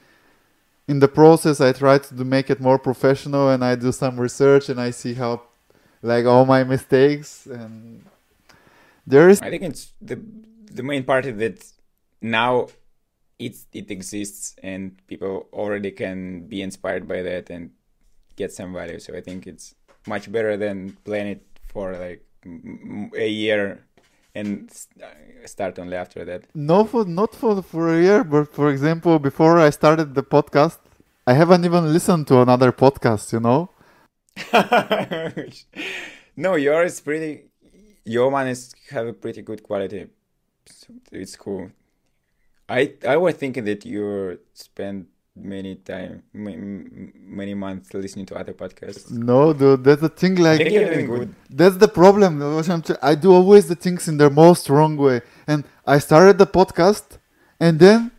in the process, I try to make it more professional, and I do some research and I see how, like all my mistakes, and there is I think it's the the main part is that now it's it exists and people already can be inspired by that and get some value. So I think it's much better than plan it for like a year and uh, start only after that. No, for not for for a year, but for example, before I started the podcast, I haven't even listened to another podcast. You know, no, yours is pretty. Your one is have a pretty good quality. So it's cool. I I was thinking that you spend many time ma- many months listening to other podcasts. no, dude, that's the thing. Like, think you're doing good. that's the problem. I do always the things in the most wrong way, and I started the podcast, and then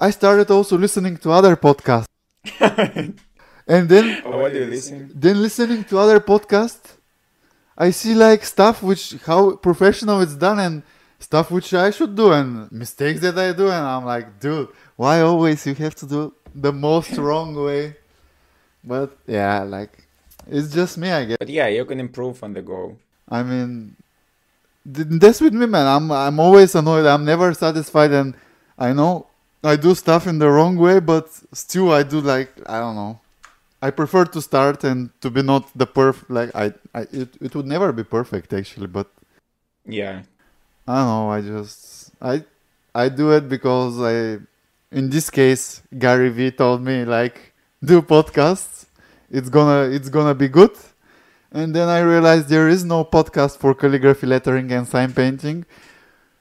I started also listening to other podcasts, and then Oh, what do you listen? then listening to other podcasts i see like stuff which how professional it's done and stuff which i should do and mistakes that i do and i'm like dude why always you have to do the most wrong way. But yeah like it's just me i guess. But yeah, you can improve on the go. i mean th- that's with me man. I'm i'm always annoyed. I'm never satisfied and i know i do stuff in the wrong way but still i do like i don't know. I prefer to start and to be not the perf like I, I it, it would never be perfect actually, but Yeah, I don't know, I just I I do it because I in this case Gary Vee told me like do podcasts. It's gonna it's gonna be good. And then I realized there is no podcast for calligraphy, lettering and sign painting.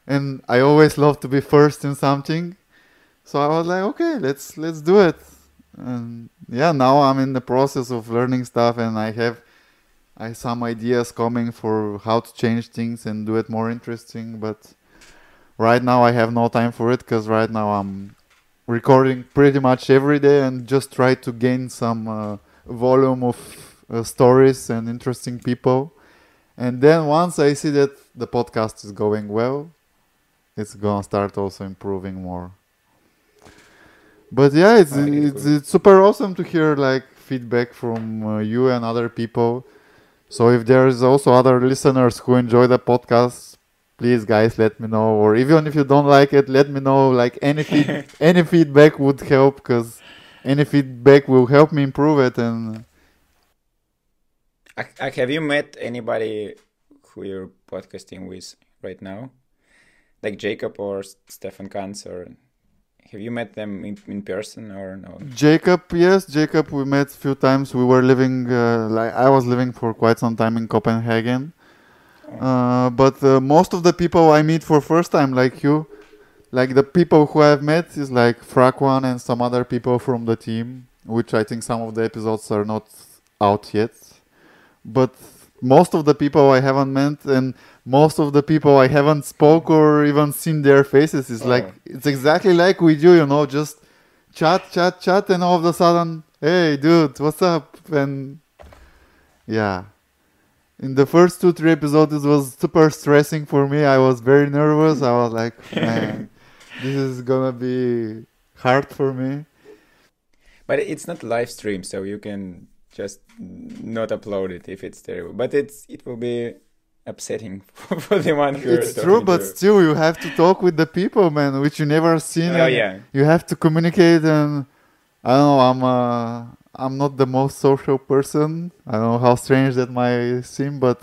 And I always love to be first in something. So I was like, okay, let's let's do it. And yeah, now I'm in the process of learning stuff and I have I some ideas coming for how to change things and do it more interesting, but right now I have no time for it because right now I'm recording pretty much every day and just try to gain some uh, volume of uh, stories and interesting people. And then once I see that the podcast is going well, it's gonna start also improving more. But yeah, it's it's it's, it's super awesome to hear like feedback from uh, you and other people So if there is also other listeners who enjoy the podcast, please guys let me know. Or even if you don't like it, let me know. Like any feed, any feedback would help because any feedback will help me improve it. And I, I, have you met anybody who you're podcasting with right now, like Jacob or Stefan Kunz or? Have you met them in, in person or no? Jacob, yes, Jacob. We met a few times. We were living, uh, like I was living for quite some time in Copenhagen. Oh. Uh, but uh, most of the people I meet for first time, like you, like the people who I've met is like Fraquan and some other people from the team, which I think some of the episodes are not out yet. But most of the people I haven't met and most of the people I haven't spoke or even seen their faces is oh. like it's exactly like we do, you know, just chat, chat, chat, and all of a sudden, hey, dude, what's up? And yeah, in the first two three episodes, it was super stressing for me. I was very nervous. I was like, man, this is gonna be hard for me. But it's not live stream, so you can just not upload it if it's terrible. But it's it will be upsetting for the one who it's true but to. still you have to talk with the people man which you never seen oh yeah you have to communicate and i don't know i'm uh i'm not the most social person i don't know how strange that might seem but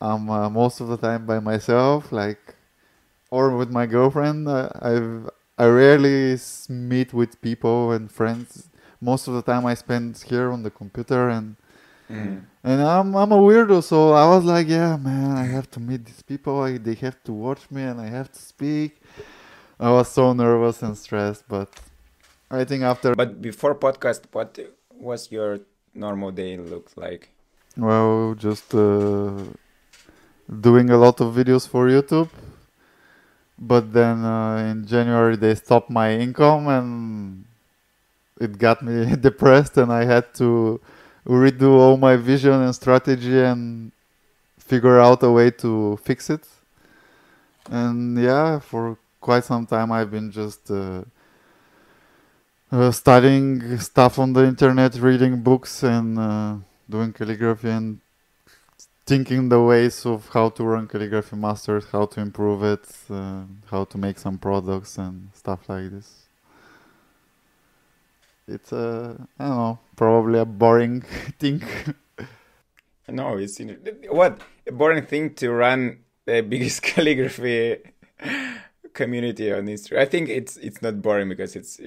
i'm uh, most of the time by myself like or with my girlfriend I, i've i rarely meet with people and friends most of the time i spend here on the computer and Mm. And I'm I'm a weirdo, so I was like, yeah, man, I have to meet these people. I, they have to watch me, and I have to speak. I was so nervous and stressed, but I think after. But before podcast, what was your normal day look like? Well, just uh, doing a lot of videos for YouTube. But then uh, in January they stopped my income, and it got me depressed, and I had to redo all my vision and strategy and figure out a way to fix it. And yeah, for quite some time I've been just uh, uh, studying stuff on the internet, reading books, and uh, doing calligraphy and thinking the ways of how to run calligraphy masters, how to improve it, uh, how to make some products and stuff like this it's a I don't know probably a boring thing. no, it's what a boring thing to run the biggest calligraphy community on Instagram. I think it's it's not boring because it's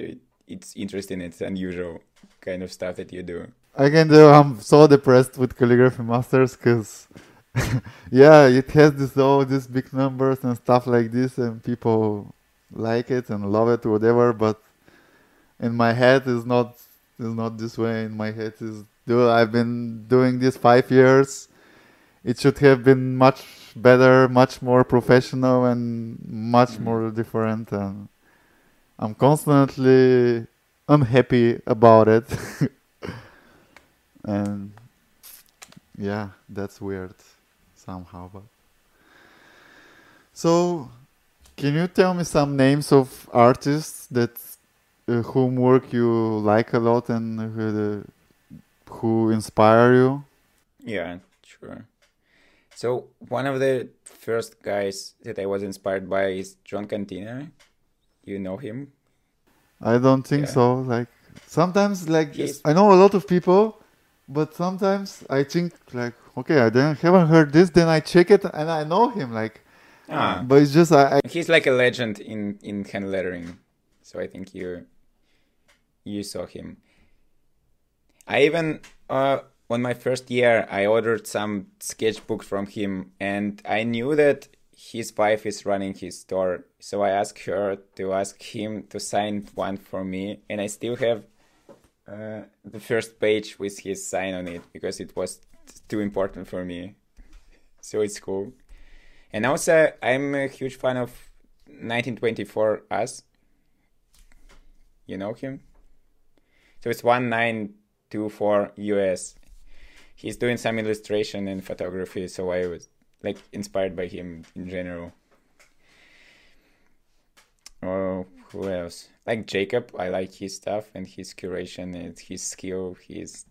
it's interesting. It's unusual kind of stuff that you do. I can do. I'm so depressed with calligraphy masters because. yeah, it has this all these big numbers and stuff like this, and people like it and love it, whatever. But in my head is not is not this way. In my head is dude, I've been doing this five years. It should have been much better, much more professional, and much mm. more different. And I'm constantly unhappy about it. and yeah, that's weird somehow. But so, can you tell me some names of artists that uh, whom work you like a lot and who, who inspire you? Yeah, sure. So one of the first guys that I was inspired by is Jon Contino. You know him? I don't think yeah. so. Like sometimes, like He's... I know a lot of people, but sometimes I think like, okay, I didn't, haven't heard this. Then I check it and I know him. Like, ah. but it's just I, I. He's like a legend in in hand lettering, so I think you you saw him. I even uh, on my first year I ordered some sketchbooks from him, and I knew that his wife is running his store, so I asked her to ask him to sign one for me, and I still have uh, the first page with his sign on it because it was too important for me. So it's cool. And also, I'm a huge fan of 1924 Us. You know him? So it's 1924 US. He's doing some illustration and photography, so I was like inspired by him in general. Oh, who else? Like Jacob, I like his stuff and his curation and his skill. He's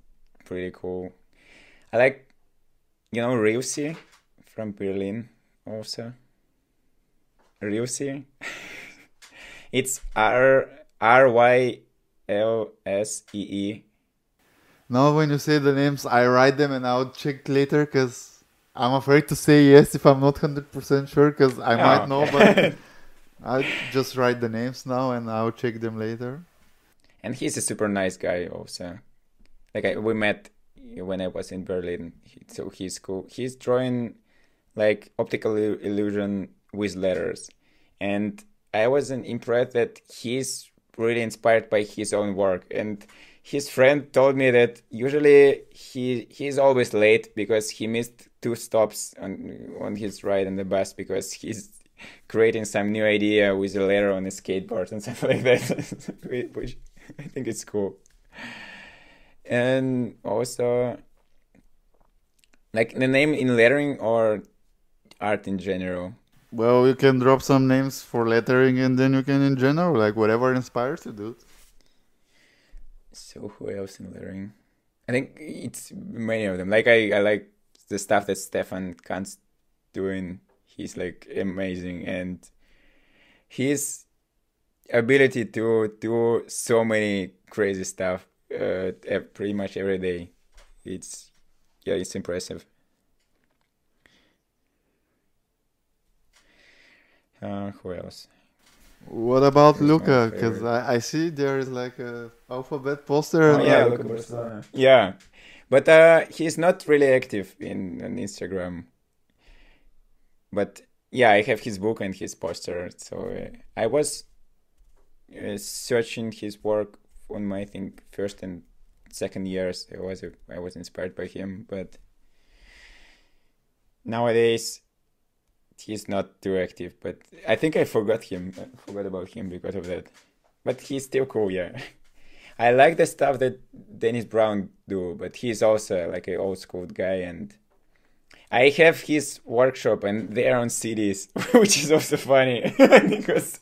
pretty cool. I like you know Riusi from Berlin also. Riusi. it's R R Y L S E E. Now, when you say the names, I write them and I'll check later because I'm afraid to say yes if I'm not 100% sure because I Oh. might know, but I'll just write the names now and I'll check them later. and he's a super nice guy also. Like I, we met when I was in Berlin, so he's cool. He's drawing like optical illusion with letters, and I wasn't impressed that he's really inspired by his own work. And his friend told me that usually he he's always late because he missed two stops on on his ride on the bus because he's creating some new idea with a letter on a skateboard and stuff like that, which I think it's cool. And also, like the name in lettering or art in general. Well, you can drop some names for lettering and then you can, in general, like whatever inspires you, dude. So who else in lettering? I think it's many of them. Like I, I like the stuff that Stefan Kunz doing. He's like amazing, and his ability to do so many crazy stuff uh, pretty much every day. It's yeah, it's impressive. Uh, who else? What about Who's Luca? Because? I, I see there is like a alphabet poster. Oh, and yeah, Luca Barcellona. Yeah, but uh, he's not really active in Instagram. But yeah, I have his book and his poster. So uh, I was uh, searching his work on my I think first and second years. I was I was inspired by him, but nowadays he's not too active. But I think I forgot him. I forgot about him because of that. But he's still cool, yeah. I like the stuff that Denis Brown do, but he's also like an old school guy, and I have his workshop, and they're on CDs, which is also funny because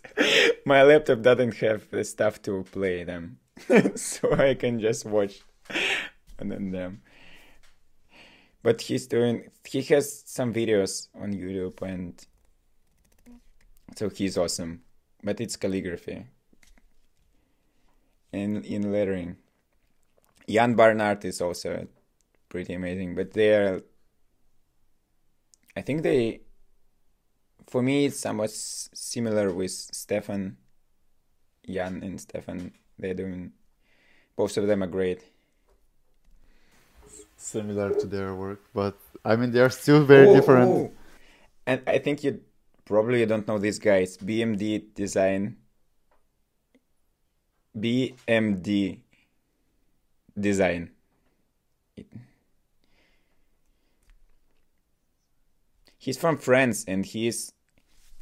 my laptop doesn't have the stuff to play them, so I can just watch and then them. But he's doing, he has some videos on YouTube, and so he's awesome. But it's calligraphy and in lettering. Ian Barnard is also pretty amazing, but they're, I think they, for me, it's somewhat similar with Stefan, Ian and Stefan. They're doing, both of them are great. similar to their work, but I mean they're still very Oh, different. oh. And I think you probably don't know these guys. BMD Design. BMD Design. He's from France and he's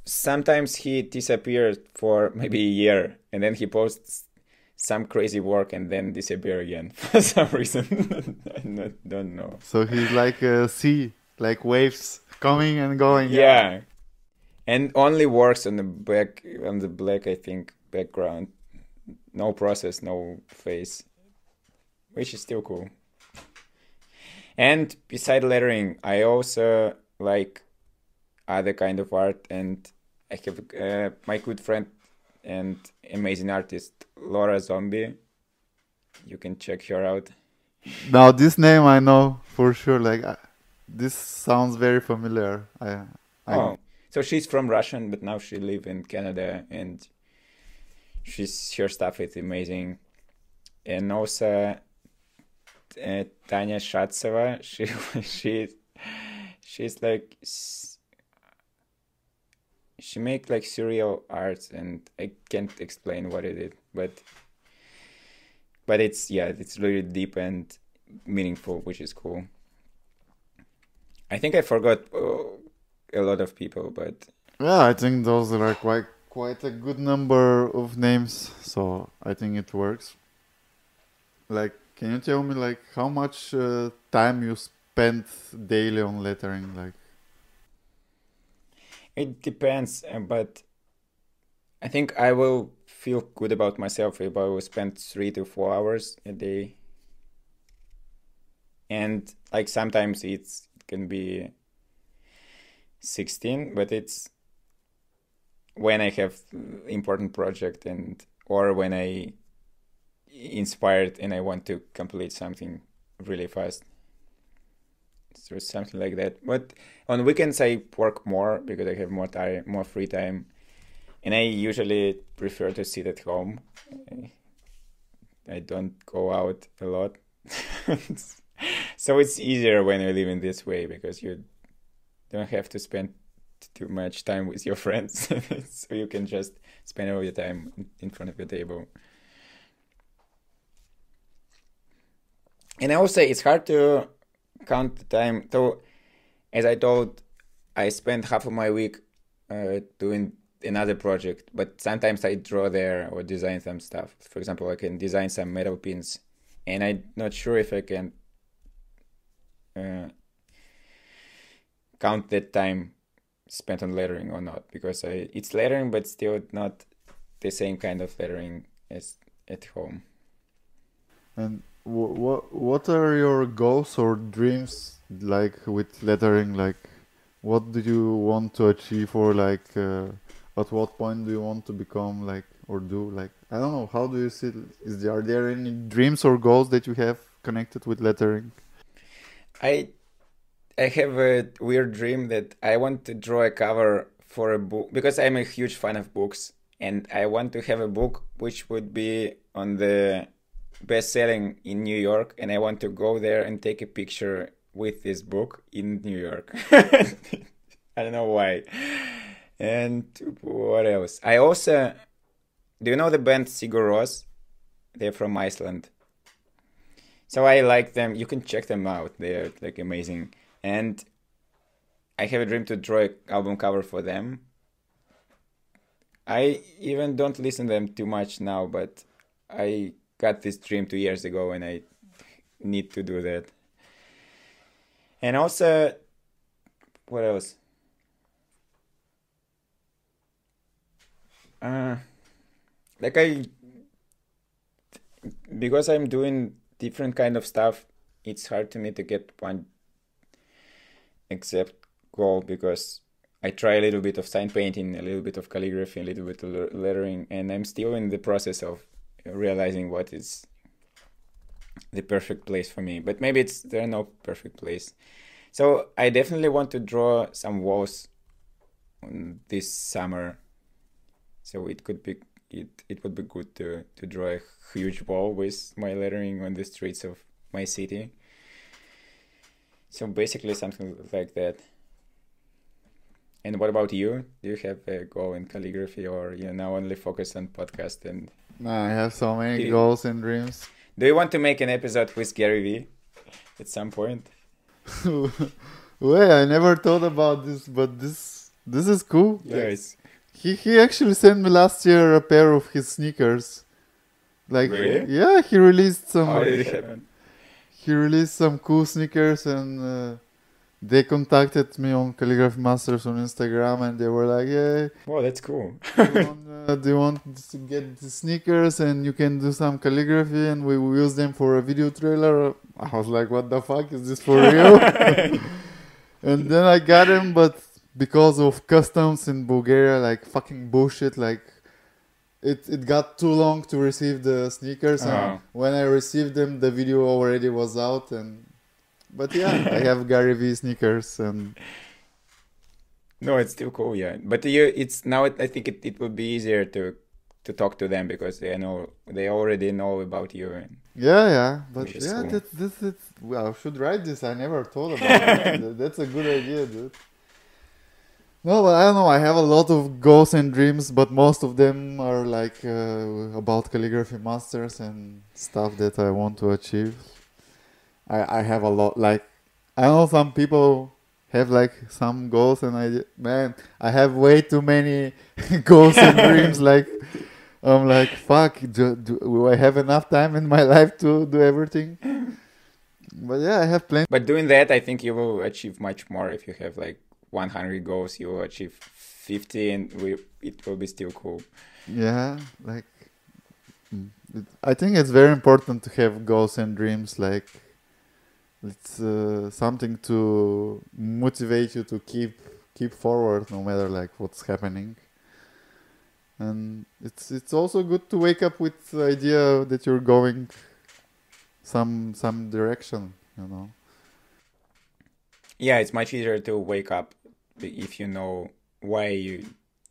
sometimes he disappears for maybe a year and then he posts some crazy work and then disappear again for some reason. I not, don't know. So he's like a sea, like waves coming and going. Yeah. And only works on the back on the black, I think, background. No process, no face. Which is still cool. And beside lettering, I also like other kind of art and I have uh, my good friend and amazing artist Laura Zombie. You can check her out. Now this name I know for sure. Like I, this sounds very familiar. I, I Oh, so she's from Russian, but now she live in Canada, and she's her stuff is amazing. And also, uh, Tanya she she she's like she make like surreal arts, and I can't explain what it is, but but it's yeah, it's really deep and meaningful, which is cool. I think I forgot uh, a lot of people, but yeah, I think those are quite quite a good number of names. So I think it works. Like, can you tell me like how much uh, time you spend daily on lettering? Like, it depends. uh, But I think I will feel good about myself if I will spend three to four hours a day. And like sometimes it's it can be 16 but it's when i have important project and or when i inspired and i want to complete something really fast so something like that. But on weekends i work more because i have more time more free time. And i usually prefer to sit at home. I don't go out a lot. So it's easier when you live in this way because you don't have to spend too much time with your friends so you can just spend all your time in front of your table. And i will say it's hard to count the time so as i told i spend half of my week uh, doing another project but sometimes i draw there or design some stuff. For example i can design some metal pins and i'm not sure if i can uh, count that time spent on lettering or not because I, it's lettering but still not the same kind of lettering as at home. And what what are your goals or dreams like with lettering? Like what do you want to achieve or like uh, at what point do you want to become like or do like i don't know how do you see is there are there any dreams or goals that you have connected with lettering? I I have a weird dream that I want to draw a cover for a book because I'm a huge fan of books and I want to have a book which would be on the best selling in New York and I want to go there and take a picture with this book in New York. I don't know why. And what else? I also do you know the band Sigur Rós? They're from Iceland. So I like them. You can check them out. They're like amazing and I have a dream to draw an album cover for them. I even don't listen to them too much now, but I got this dream two years ago and I need to do that. And also, what else? Uh, like I, because I'm doing different kind of stuff, it's hard to me to get one except goal because I try a little bit of sign painting, a little bit of calligraphy, a little bit of lettering, and I'm still in the process of realizing what is the perfect place for me. But maybe it's there are no perfect place. So I definitely want to draw some walls this summer. So it could be it it would be good to to draw a huge wall with my lettering on the streets of my city. So basically something like that. And what about you? Do you have a goal in calligraphy or you now only focus on podcast and no, I have so many you, goals and dreams. Do you want to make an episode with Gary Vee at some point? Wait, I never thought about this, but this this is cool. Yes. He he actually sent me last year a pair of his sneakers. Like really? yeah, he released some. How did it happen? He released some cool sneakers and uh, they contacted me on Calligraphy Masters on Instagram and they were like, "Yeah, oh, that's cool. do, you want, uh, do, you want, to get the sneakers and you can do some calligraphy and we will use them for a video trailer?" I was like, "What the fuck is this for real?" and then I got them, but because of customs in Bulgaria, like fucking bullshit, like it it got too long to receive the sneakers and uh-huh. when i received them the video already was out and but yeah i have gary vee sneakers and no it's still cool yeah but you it's now i think it, it would be easier to to talk to them because they know they already know about you and yeah yeah but yeah cool. that's this it's well I should write this i never thought about it that's a good idea dude no, but I don't know. I have a lot of goals and dreams, but most of them are like uh, about calligraphy masters and stuff that I want to achieve. I I have a lot. Like I know some people have like some goals, and I man, I have way too many goals and dreams. Like I'm like, fuck. Do, do, do I have enough time in my life to do everything? But yeah, I have plenty. But doing that, I think you will achieve much more if you have like 100 goals you achieve 50 and we, it will be still cool. Yeah like i think it's very important to have goals and dreams like it's uh, something to motivate you to keep keep forward no matter like what's happening. And it's it's also good to wake up with the idea that you're going some some direction you know yeah it's much easier to wake up if you know why you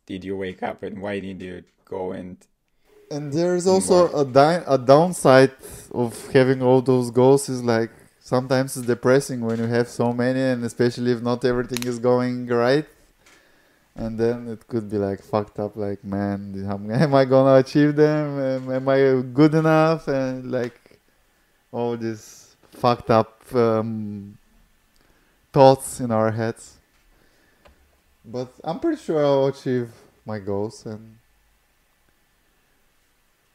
did you wake up and why did you go and and there's also a di- a downside of having all those goals is like sometimes it's depressing when you have so many and especially if not everything is going right. And then it could be like fucked up like man am i gonna achieve them? Am, am i good enough? And like all this fucked up um, thoughts in our heads but i'm pretty sure i'll achieve my goals and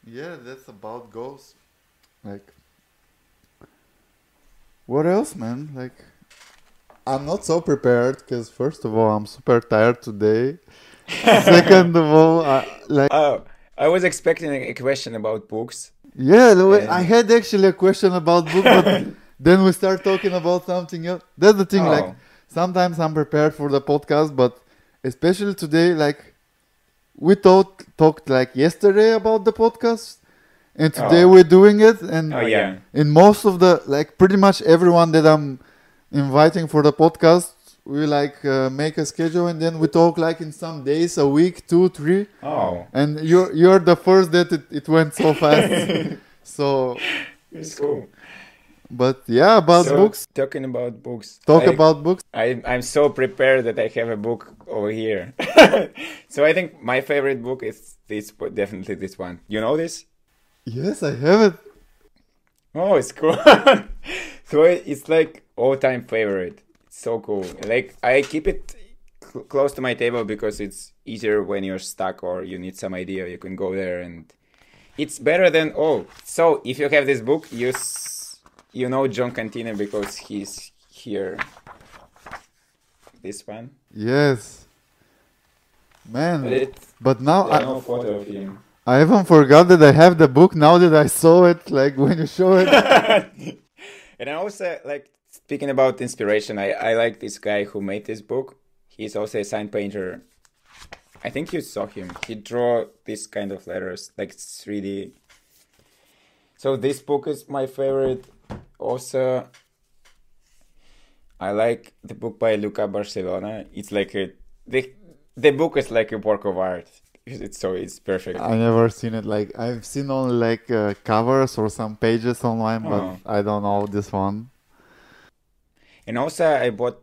yeah that's about goals like what else man like I'm not so prepared because first of all, I'm super tired today. Second of all, I, like oh, I was expecting a question about books. Yeah. I had actually a question about books, but then we start talking about something else. That's the thing. Oh. Like sometimes I'm prepared for the podcast, but especially today, like we talked talked like yesterday about the podcast, and today oh. we're doing it. And oh, yeah. in most of the like pretty much everyone that I'm inviting for the podcast we like uh, make a schedule and then we talk like in some days a week two three oh and you're you're the first that it, it went so fast so it's cool but yeah about so, books talking about books talk I, about books I, i'm so prepared that i have a book over here so i think my favorite book is this definitely this one you know this yes i have it oh it's cool so it's like all time favorite. It's so cool. Like I keep it cl- close to my table because it's easier when you're stuck or you need some idea. You can go there and it's better than oh. So if you have this book, you s- you know Jon Contino because he's here. This one. Yes. Man, but, it, but now I no photo of him. I even forgot that I have the book now that I saw it. Like when you show it. and I also like speaking about inspiration, I, I like this guy who made this book. He's also a sign painter. I think you saw him. He draw this kind of letters, like 3D. So this book is my favorite. Also, I like the book by Luca Barcellona. It's like a the the book is like a work of art. It's so it's perfect. I never seen it. Like I've seen only like uh, covers or some pages online, but oh. I don't know this one. And also, I bought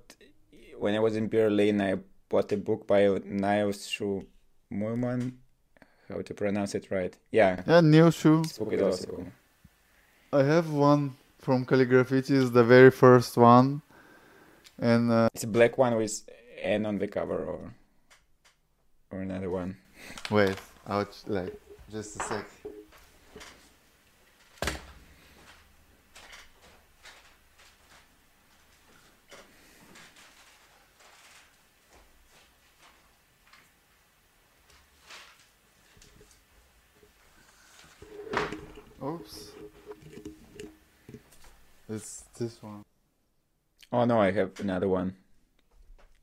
when I was in Berlin. I bought a book by Niels Shoe Meulman. How to pronounce it right? Yeah. Yeah, Niels Schuh. This book is also. I have one from Calligraphy. It's the very first one, and uh, it's a black one with N on the cover, or or another one. Wait, I'll like just a sec. Oops. It's this one. Oh no, I have another one.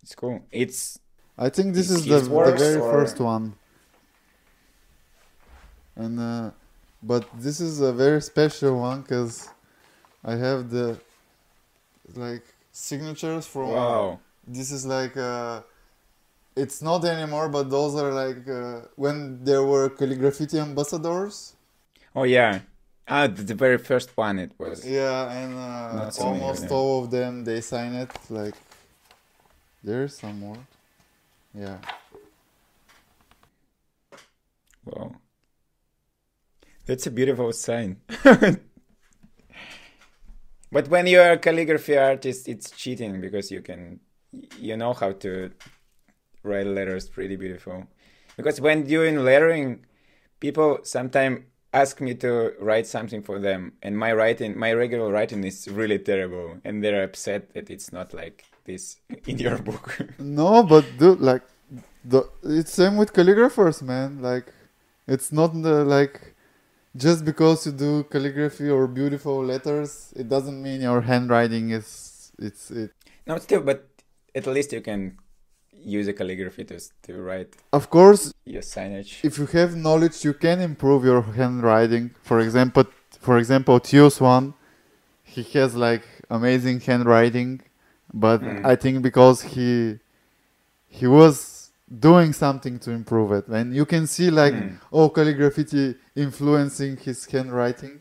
It's cool. It's. I think this is the, the very or... first one. And uh, but this is a very special one because I have the like signatures from. Wow. This is like uh, it's not anymore, but those are like uh, when there were calligraphy ambassadors. Oh yeah, ah, the, the very first one it was. Yeah, and uh, so almost all of them they sign it. Like there's some more. Yeah. Wow. That's a beautiful sign. but when you're a calligraphy artist, it's cheating because you can, you know how to write letters pretty beautiful. Because when doing lettering, people sometimes ask me to write something for them and my writing my regular writing is really terrible and they're upset that it's not like this in your book no but dude like the it's same with calligraphers man like it's not the like just because you do calligraphy or beautiful letters, it doesn't mean your handwriting is it's it. No, still, but at least you can use a calligraphy to to write Of course, your signage. if you have knowledge, you can improve your handwriting. For example, for example, Tios one, he has like amazing handwriting, but Mm. I think because he he was doing something to improve it, and you can see like Mm. oh calligraphy influencing his handwriting.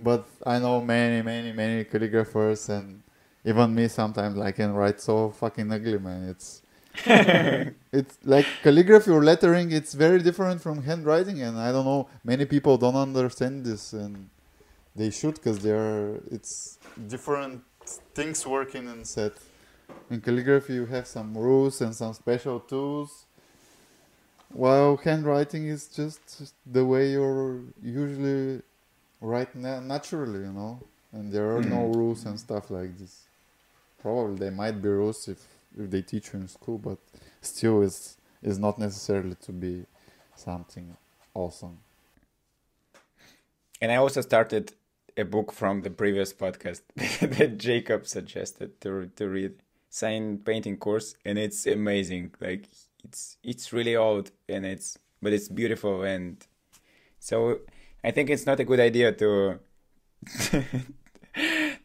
But I know many, many, many calligraphers, and even me sometimes I can write so fucking ugly, man. It's it's like calligraphy or lettering it's very different from handwriting and i don't know many people don't understand this and they should because they're it's different things working in set. In calligraphy you have some rules and some special tools while handwriting is just the way you're usually write na- naturally you know? And there are no Mhm. rules and stuff like this. Probably there might be rules if if they teach you in school, but still is is not necessarily to be something awesome. And I also started a book from the previous podcast that Jacob suggested to to read, sign painting course, and it's amazing. Like it's it's really old and it's but it's beautiful and so I think it's not a good idea to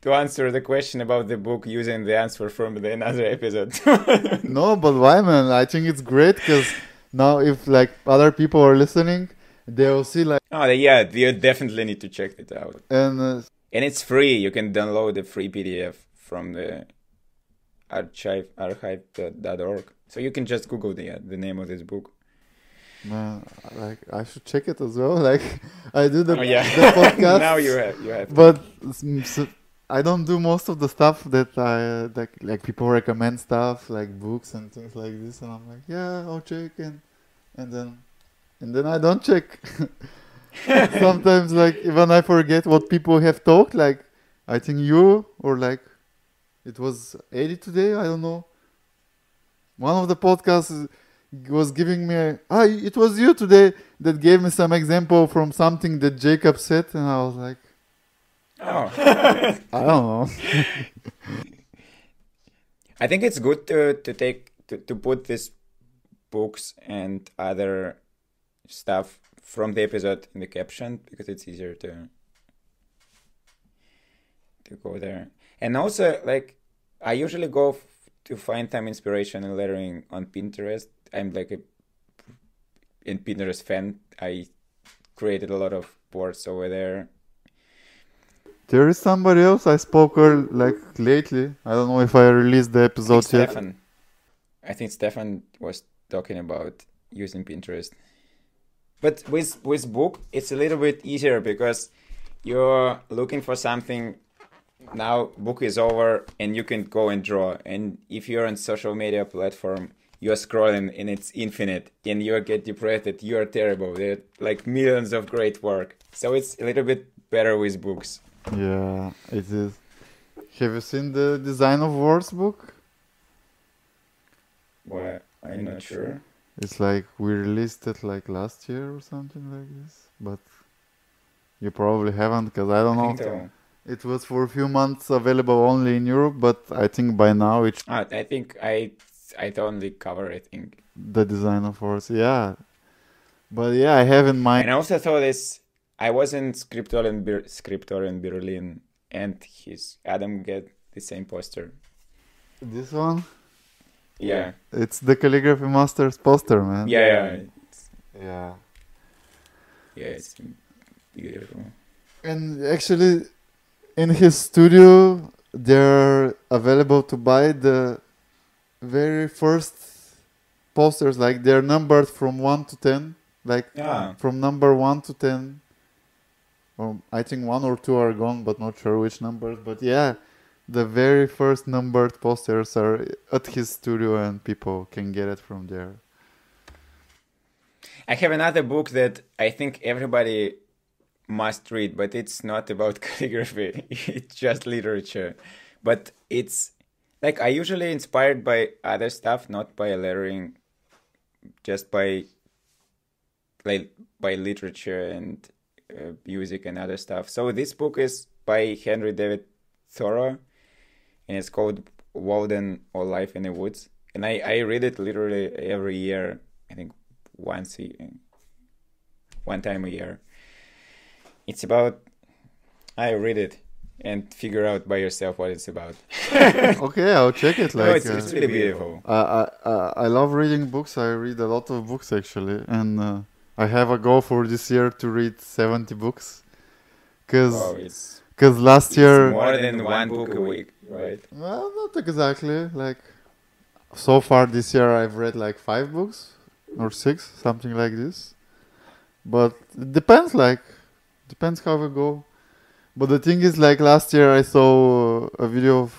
to answer the question about the book using the answer from the another episode. No, but why, man? I think it's great because now if like other people are listening, they'll see like oh yeah, you definitely need to check it out. and uh, And it's free. You can download the free PDF from the archive archive.org. So you can just Google the uh, the name of this book. man, like I should check it as well. Like I do the oh yeah. the podcast. now you have you have. but I don't do most of the stuff that I like. Like people recommend stuff like books and things like this, and I'm like, yeah, I'll check, and and then and then I don't check. Sometimes, like even I forget what people have talked. Like I think you or like it was Eddie today. I don't know. One of the podcasts was giving me ah it was you today that gave me some example from something that Jacob said, and I was like. Oh. I don't know. I think it's good to to take to, to put these books and other stuff from the episode in the caption because it's easier to to go there. And also, like, I usually go f- to find some inspiration in lettering on Pinterest. I'm like a in Pinterest fan. I created a lot of boards over there. There is somebody else I spoke earl- like lately. I don't know if I released the episode think yet. Stefan. I think Stefan was talking about using Pinterest. But with with book, it's a little bit easier because you're looking for something. Now book is over, and you can go and draw. And if you're on social media platform, you're scrolling and it's infinite, and you get depressed that you are terrible. There are like millions of great work. So it's a little bit better with books. Yeah, it is. Have you seen the Design of Words book? Well, I'm not sure. It's like we released it like last year or something like this, but you probably haven't because I don't I know. so. It was for a few months available only in Europe, but I think by now it's Ah, I think I I only cover I think. the Design of Words. Yeah, but yeah, I have in mind. And I also saw this. I was in Scriptor in, Ber- Scriptor in Berlin, and his Adam get the same poster. This one, Yeah, it's the Calligraphy Masters poster, man. yeah, yeah, Yeah. yeah. It's beautiful. And actually, in his studio, they're available to buy the very first posters. Like they're numbered from one to ten. Like Ah. from number one to ten. Or I think one or two are gone, but not sure which numbers. But yeah, the very first numbered posters are at his studio, and people can get it from there. I have another book that I think everybody must read, but it's not about calligraphy. it's just literature. But it's like I usually inspired by other stuff, not by lettering, just by like by literature and uh, music and other stuff. So this book is by Henry David Thoreau, and it's called Walden or Life in the Woods. And I, I read it literally every year. I think once a, one time a year. It's about I read it and figure out by yourself what it's about. okay, I'll check it. Like, no, it's, uh, it's really beautiful. I, I I- I love reading books. I read a lot of books actually, and uh, I have a goal for this year to read seventy books. Cause, Oh, it's, 'cause last it's year, more than one book a week, right? well, not exactly. Like, so far this year, I've read like five books or six, something like this. But it depends. Like, depends how we go. But the thing is, like last year, I saw a video of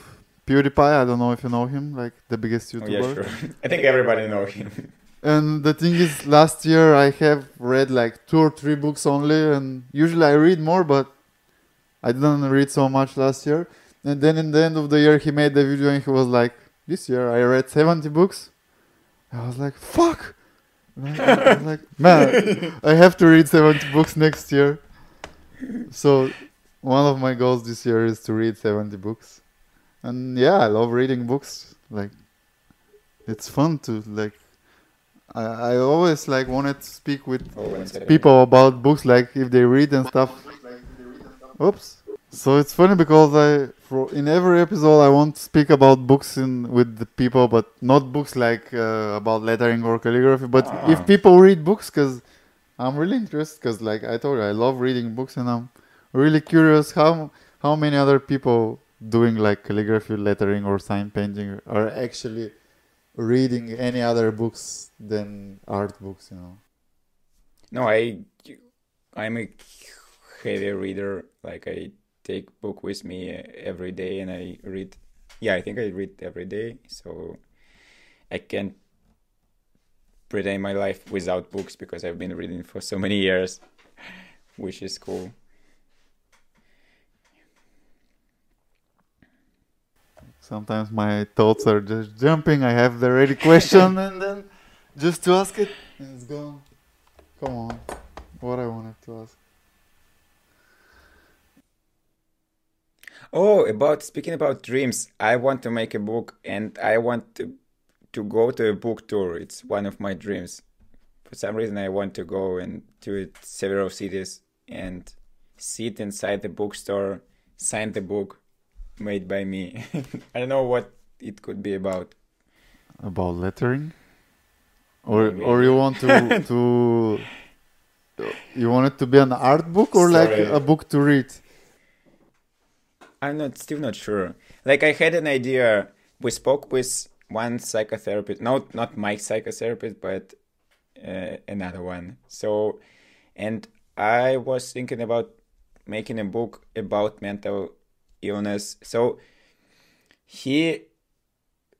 PewDiePie. I don't know if you know him, like the biggest Oh, YouTuber. yeah, sure. I think everybody knows him. And the thing is, last year I have read like two or three books only, and usually I read more, but I didn't read so much last year. And then in the end of the year, he made the video and he was like, "This year I read 70 books." I was like, "Fuck!" I was like, "Man, I have to read 70 books next year." So, one of my goals this year is to read 70 books. And yeah, I love reading books. Like, it's fun to like I, I always like wanted to speak with Oh, people about books, like if they read and stuff. Oops. So it's funny because I, for in every episode, I want to speak about books in with the people, but not books like uh, about lettering or calligraphy. But Ah. if people read books, because I'm really interested, because like I told you, I love reading books, and I'm really curious how how many other people doing like calligraphy, lettering, or sign painting are actually reading any other books than art books, you know. No, I I'm a heavy reader. Like I take book with me every day and I read. Yeah, I think I read every day. So I can't pretend my life without books because I've been reading for so many years, which is cool. Sometimes my thoughts are just jumping. I have the ready question and then just to ask it, and it's gone. Come on, what I wanted to ask. Oh, about speaking about dreams, I want to make a book and I want to to go to a book tour. It's one of my dreams. For some reason, I want to go and to several cities and sit inside the bookstore, sign the book made by me. I don't know what it could be about. About lettering, or Maybe. or you want to to you want it to be an art book or like a book to read? I'm not still not sure. Like I had an idea. We spoke with one psychotherapist, not not my psychotherapist, but uh, another one. So, and I was thinking about making a book about mental illness. So he,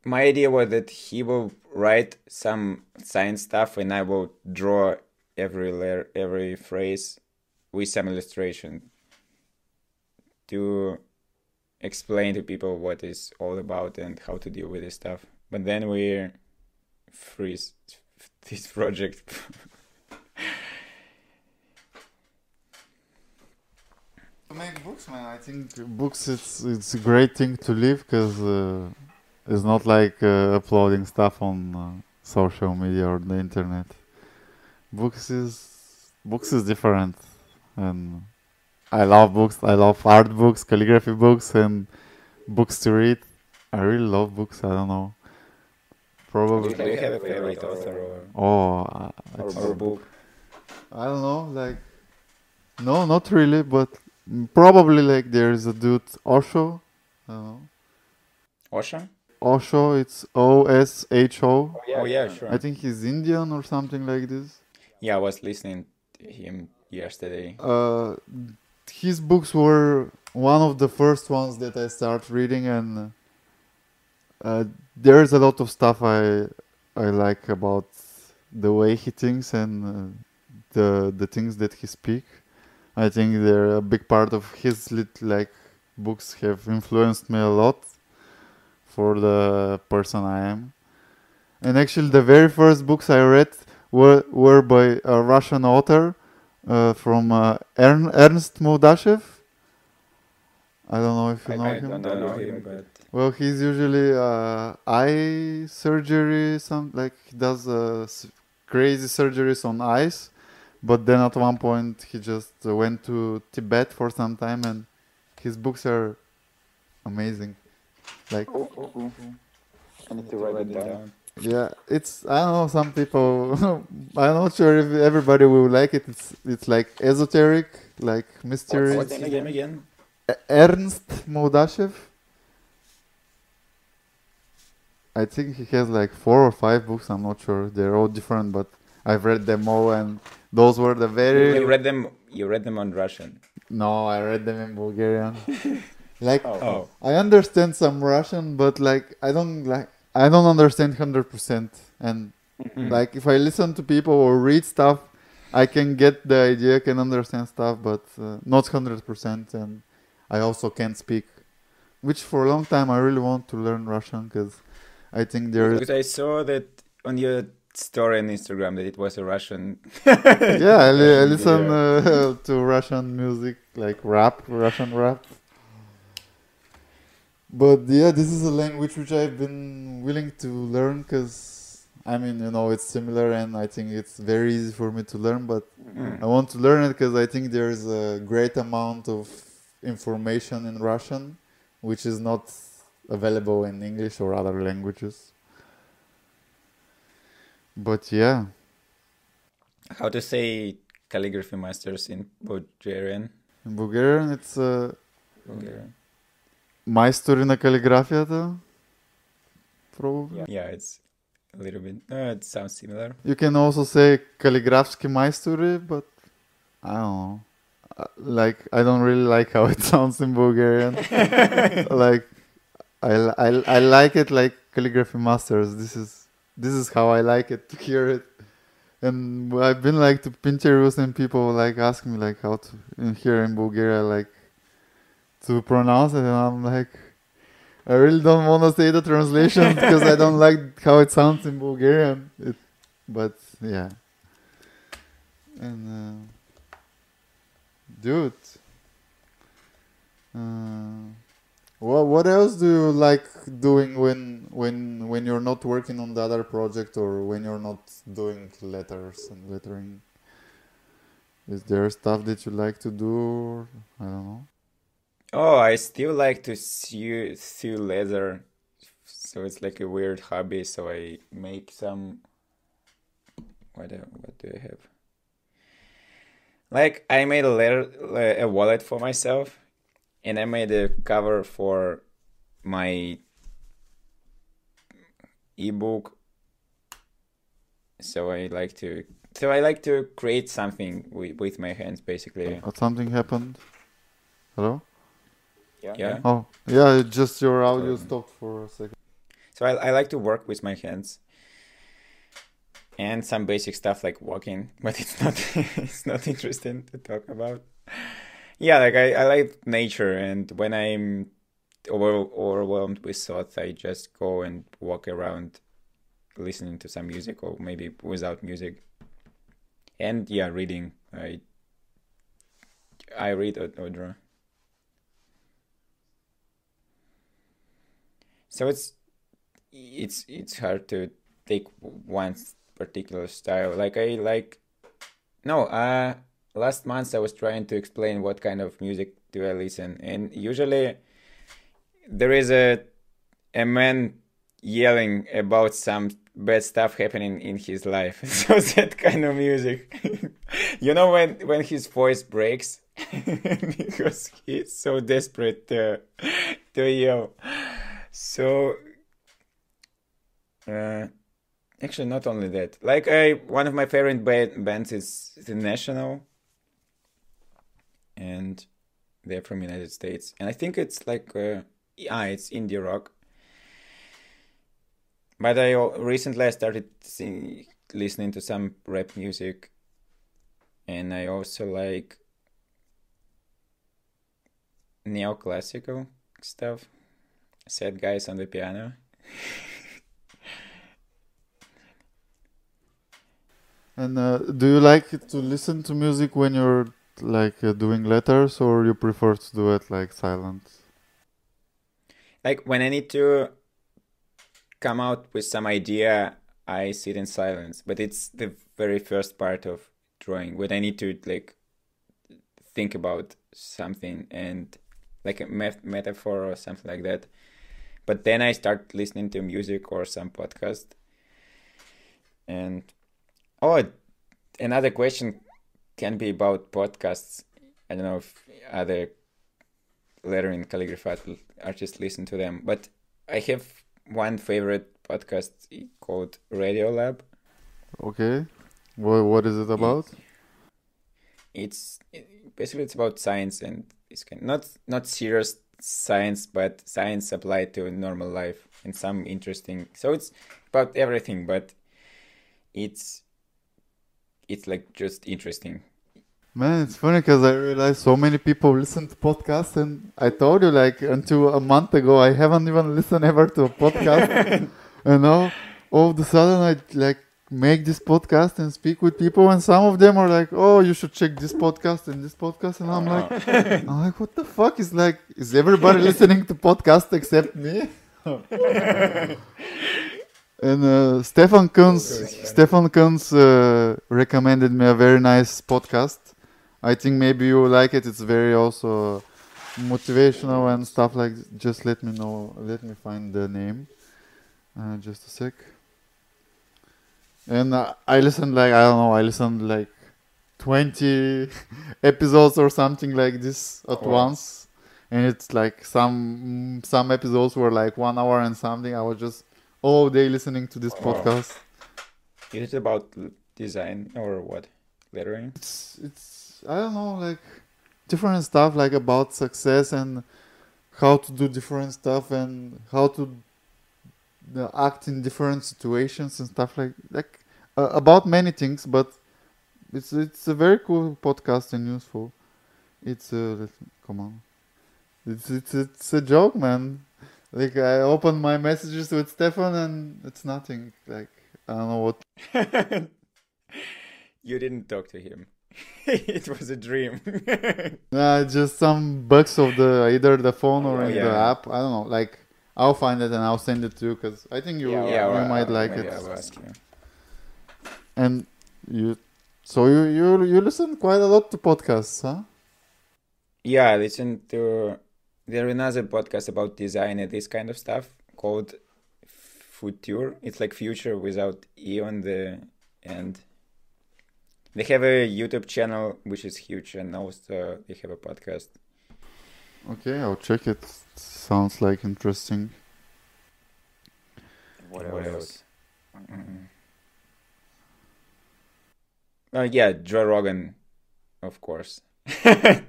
my idea was that he will write some science stuff, and I will draw every layer, every phrase with some illustration to explain to people what it's all about and how to deal with this stuff. But then we freeze this project. make books, man, I think books it's it's a great thing to live because uh, it's not like uh, uploading stuff on uh, social media or the internet. Books is books is different, and I love books. I love art books, calligraphy books, and books to read. I really love books. I don't know. Probably. Do you have a favorite author or, Oh, uh, or, it's- or book? I don't know, like, no, not really, but probably like there's a dude Osho. I. Osho? Osho, it's O S H O. Oh yeah, sure. I think he's Indian or something like this. Yeah, I was listening to him yesterday. Uh, his books were one of the first ones that I start reading, and uh, there's a lot of stuff I I like about the way he thinks and uh, the the things that he speak. I think they're a big part of his lit like books have influenced me a lot for the person I am. And actually, the very first books I read were were by a Russian author uh, from uh, Ern- Ernst Muldashev. I don't know if you know I, I him. don't know him, but Well, he's usually uh, eye surgery. Some like he does uh, crazy surgeries on eyes, but then at one point he just uh, went to Tibet for some time, and his books are amazing. Like I need to write it down. yeah, it's I don't know. Some people I'm not sure if everybody will like it. It's it's like esoteric, like mystery. What's his name again? Ernst Muldashev. I think he has like four or five books. I'm not sure. They're all different, but I've read them all, and those were the very. You read them. You read them on Russian. No, I read them in Bulgarian. like Oh, I understand some Russian, but like I don't like I don't understand hundred percent. And like if I listen to people or read stuff, I can get the idea, can understand stuff, but uh, not hundred percent. And I also can't speak, which for a long time I really want to learn Russian because I think there is because I saw that on your story on Instagram that it was a Russian. yeah I, li- I listen uh, to Russian music like rap, Russian rap. But yeah, this is a language which I've been willing to learn because I mean, you know, it's similar and I think it's very easy for me to learn. But I want to learn it because I think there's a great amount of information in Russian which is not available in English or other languages. But yeah, How to say calligraphy masters in Bulgarian? in Bulgarian it's uh, Bulgarian. майстори на калиграфията. Probably. Yeah, it's a little bit. Uh, it sounds similar. You can also say калиграфски майстори, but I don't know. Uh, Like I don't really like how it sounds in Bulgarian. like I, li- I I like it like calligraphy masters. This is this is how I like it to hear it. And I've been like to Pinterest and people like ask me like how to in here in Bulgaria like to pronounce it and I'm like I really don't want to say the translation because I don't like how it sounds in Bulgarian. It, but yeah. And uh, dude, uh, what what else do you like doing when when when you're not working on the other project or when you're not doing letters and lettering? Is there stuff that you like to do? I don't know. Oh, I still like to sew sew leather, so it's like a weird hobby. So I make some. What do, what do I have? Like I made a letter, a wallet for myself, and I made a cover for my ebook. So I like to, so I like to create something with with my hands, basically. Uh, something happened. Hello. Yeah. Oh yeah, it just your audio Um, stopped for a second. So I, I like to work with my hands and some basic stuff like walking, but it's not it's not interesting to talk about. Yeah, like I, I like nature and when I'm over, overwhelmed with thoughts, I just go and walk around listening to some music or maybe without music. And yeah, reading. I I read draw. So it's it's it's hard to take one particular style. Like I like no, uh last month I was trying to explain what kind of music do I listen and usually there is a a man yelling about some bad stuff happening in his life. So that kind of music. you know when when his voice breaks because he's so desperate to to yell. So uh, actually, not only that. Like I, one of my favorite ba- bands is The National, and they're from United States, and I think it's like uh, ah, it's indie rock. But I recently I started listening to some rap music, and I also like neoclassical stuff. Sad guys on the piano. And uh, do you like to listen to music when you're like uh, doing letters, or you prefer to do it like silent? Like when I need to come out with some idea, I sit in silence. But it's the very first part of drawing when I need to like think about something and like a met- metaphor or something like that. But then I start listening to music or some podcast. And oh, another question can be about podcasts. I don't know if other lettering calligraphy artists listen to them, but I have one favorite podcast called Radiolab. Okay, what what is it about? It's basically it's about science and it's kind not not serious science, but science applied to normal life and some interesting. So it's about everything, but it's it's like just interesting. Man, it's funny because I realized so many people listen to podcasts, and I told you like until a month ago I haven't even listened ever to a podcast. and now all of a sudden I like make this podcast and speak with people, and some of them are like, "Oh, you should check this podcast and this podcast," and I'm like, "I'm like, what the fuck is like? Is everybody listening to podcast except me?" and uh, Stefan Kunz, Stefan Kunz uh, recommended me a very nice podcast. I think maybe you like it. It's very also motivational and stuff like. This. Just let me know. Let me find the name. Uh, just a sec. And uh, I listened like I don't know. I listened like twenty episodes or something like this at Wow. once, and it's like some some episodes were like one hour and something. I was just all day listening to this Wow. podcast. Is it about design or what? Lettering? it's it's I don't know like different stuff like about success and how to do different stuff and how to act in different situations and stuff like like uh, about many things but it's it's a very cool podcast and useful. It's uh come on. It's it's it's a joke man. Like I opened my messages with Stefan and it's nothing like I don't know what you didn't talk to him. it was a dream. Uh, just some bugs of the either the phone or Oh, in the app. I don't know. Like I'll find it and I'll send it to you because I think you yeah, you well, might like it. And you, so you you you listen quite a lot to podcasts, huh? Yeah, I listen to there another podcast about design and this kind of stuff called Futur. It's like future without e on the end. They have a YouTube channel which is huge, and also they have a podcast. Okay, I'll check it. Sounds like interesting. What, else? Mm. Uh, yeah, Joe Rogan, of course. I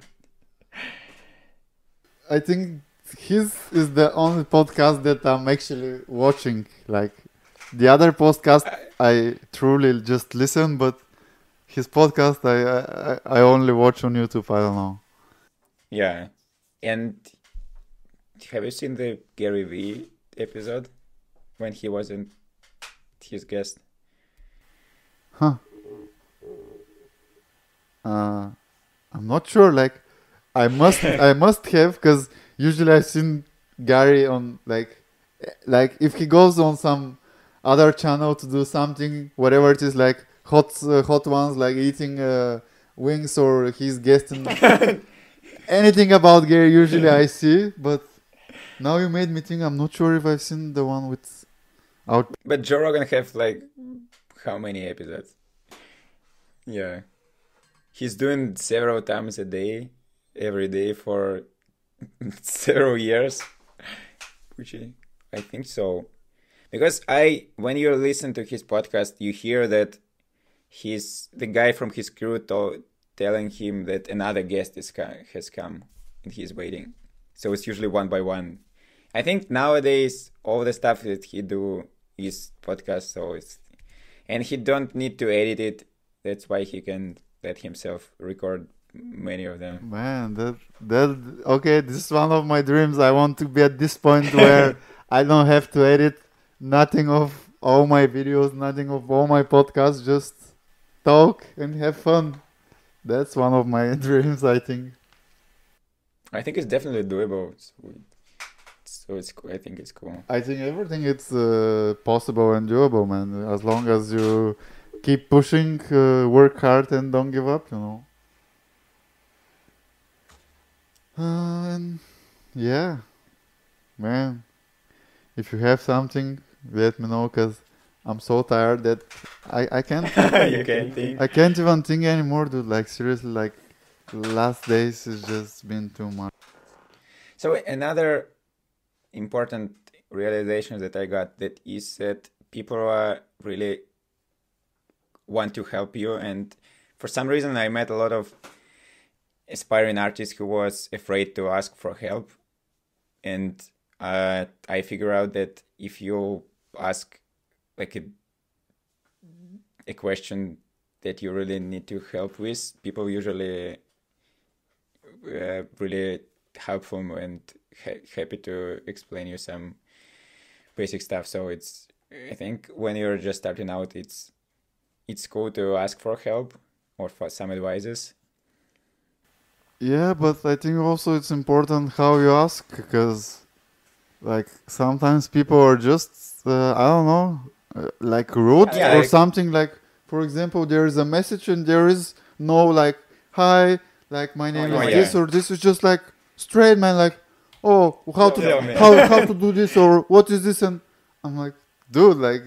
think his is the only podcast that I'm actually watching. Like the other podcast, I truly just listen, but his podcast, I I, I only watch on YouTube. I don't know. Yeah, and have you seen the Gary Vee episode when he wasn't his guest? Huh. Uh, I'm not sure. Like, I must, I must have, because usually I've seen Gary on like, like if he goes on some other channel to do something, whatever it is, like hot, uh, hot ones, like eating uh, wings or he's guesting. Anything about Gary, usually I see, but now you made me think. I'm not sure if I've seen the one with out. But Joe Rogan have like how many episodes? Yeah, he's doing several times a day, every day for several years, which I- I think so. Because I, when you listen to his podcast, you hear that he's the guy from his crew told, telling him that another guest is has come and he's waiting. So it's usually one by one. I think nowadays all the stuff that he do is podcast, so it's and he don't need to edit it. That's why he can let himself record many of them. Man, that that okay. This is one of my dreams. I want to be at this point where I don't have to edit nothing of all my videos, nothing of all my podcasts. Just talk and have fun. That's one of my dreams, I think. I think it's definitely doable. So, it's I think it's cool. I think everything it's uh, possible and doable, man. As long as you keep pushing, uh, work hard, and don't give up, you know. And yeah, man. If you have something, let me know, cause I'm so tired that I I can't. you can't think. I can't even think anymore, dude. Like seriously, like last days has just been too much. So another important realization that I got that is that people are really want to help you, and for some reason I met a lot of aspiring artists who was afraid to ask for help, and uh, I figure out that if you ask like a a question that you really need to help with, people usually uh, really helpful and ha- happy to explain you some basic stuff. So it's I think when you're just starting out, it's it's cool to ask for help or for some advices. Yeah, but I think also it's important how you ask because, like, sometimes people are just uh, I don't know, uh, like rude Yeah, or like- something. Like, for example, there is a message and there is no like hi, like my name Oh, is yeah. this or this is just like straight man, like oh how to Yeah, how how to do this or what is this and I'm like dude like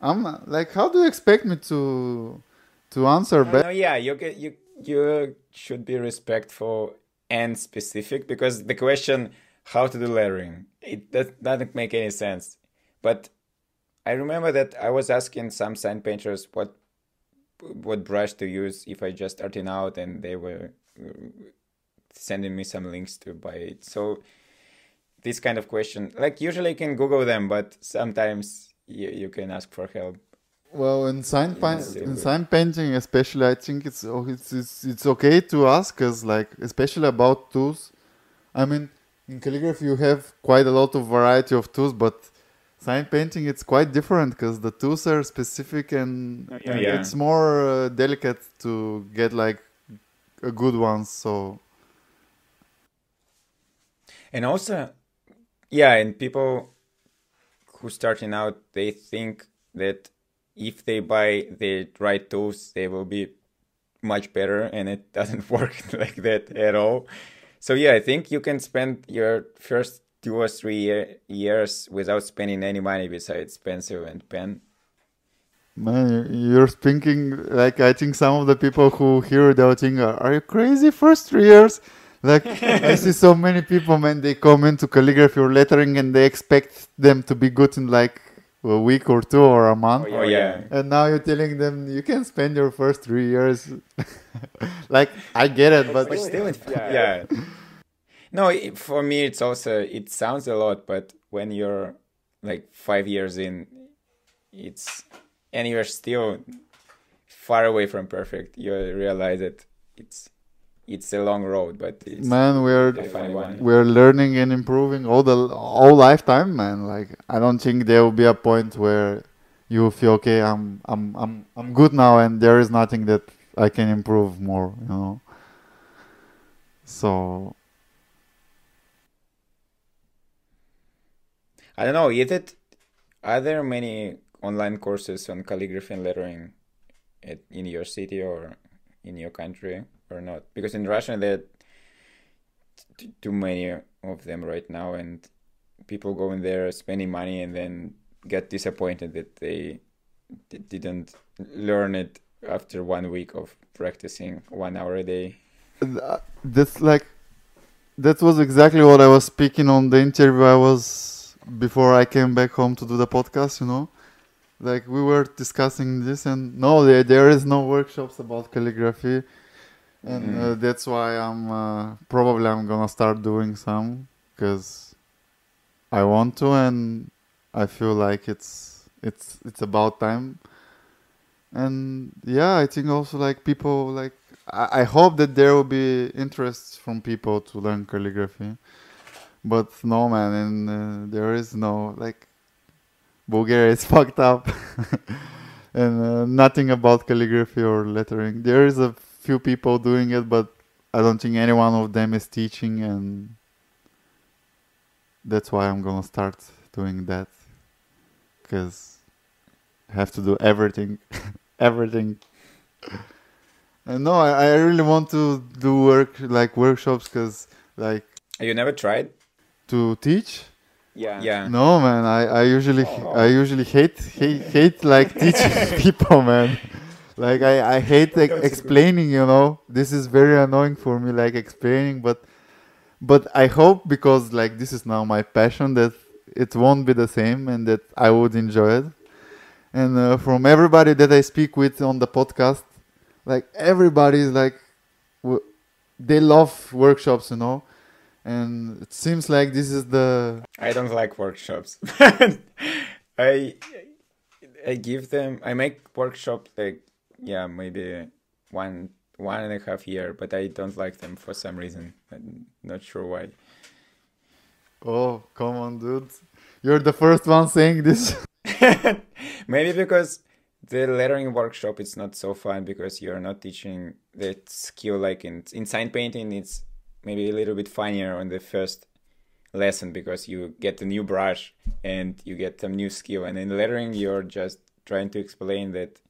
I'm like how do you expect me to to answer back? no, yeah, you get you you should be respectful and specific because the question how to do lettering it does, doesn't make any sense. But I remember that I was asking some sign painters what what brush to use if I just starting out, and they were uh, sending me some links to buy it. So this kind of question, like usually you can Google them, but sometimes you, you can ask for help. Well, in sign paint, in sign painting, especially, I think it's oh, it's it's, it's okay to ask us like, especially about tools. I mean, in calligraphy you have quite a lot of variety of tools, but sign painting it's quite different because the tools are specific and Oh, yeah. it's more uh, delicate to get like a good one So And also, yeah, and people who starting out, they think that if they buy the right tools, they will be much better, and it doesn't work like that at all. So yeah, I think you can spend your first two or three year, years without spending any money besides pencil and pen. Man, you- you're thinking like I think some of the people who hear they'll think, "Are you crazy? First three years?" Like I see so many people, man. They come into calligraphy or lettering and they expect them to be good in like a week or two or a month. Oh yeah, And now you're telling them you can spend your first three years. like I get it, but but still, it, yeah. No, it, for me, it's also it sounds a lot, but when you're like five years in, it's and you're still far away from perfect. You realize that it's it's a long road, but it's man, we're we're learning and improving all the all lifetime man like i don't think there will be a point where you feel okay i'm i'm i'm i'm good now and there is nothing that i can improve more you know so I don't know. Is it? Are there many online courses on calligraphy and lettering at, in your city or in your country or not? Because in Russia there are too many of them right now, and people go in there spending money and then get disappointed that they d- didn't learn it after one week of practicing one hour a day. Uh, that's like that was exactly what i was speaking on the interview i was before i came back home to do the podcast you know? Like we were discussing this and no there, there is no workshops about calligraphy. And Mhm. uh, that's why i'm uh, probably i'm gonna start doing some because i want to and i feel like it's it's it's about time. And yeah i think also like people like I, I hope that there will be interest from people to learn calligraphy but no man and uh, there is no like bulgaria is fucked up and uh, nothing about calligraphy or lettering. There is a few people doing it, but I don't think any one of them is teaching, and that's why I'm gonna start doing that because I have to do everything, everything. And no, I, I really want to do work like workshops because like You never tried? To teach. Yeah. Yeah. No, man. I, I usually I usually hate hate, hate like teaching people, man. Like I I hate like, explaining. You know, this is very annoying for me, like explaining. But but I hope because like this is now my passion that it won't be the same and that I would enjoy it. And uh, from everybody that I speak with on the podcast, like everybody is like, w- they love workshops, you know. And it seems like this is the I don't like workshops. I I give them I make workshops like yeah maybe one one and a half year, but I don't like them for some reason. I'm not sure why. Oh, come on, dude. You're the first one saying this. maybe because the lettering workshop is not so fun because you're not teaching that skill like in in sign painting it's maybe a little bit funnier on the first lesson because you get a new brush and you get some new skill. And in lettering you're just trying to explain that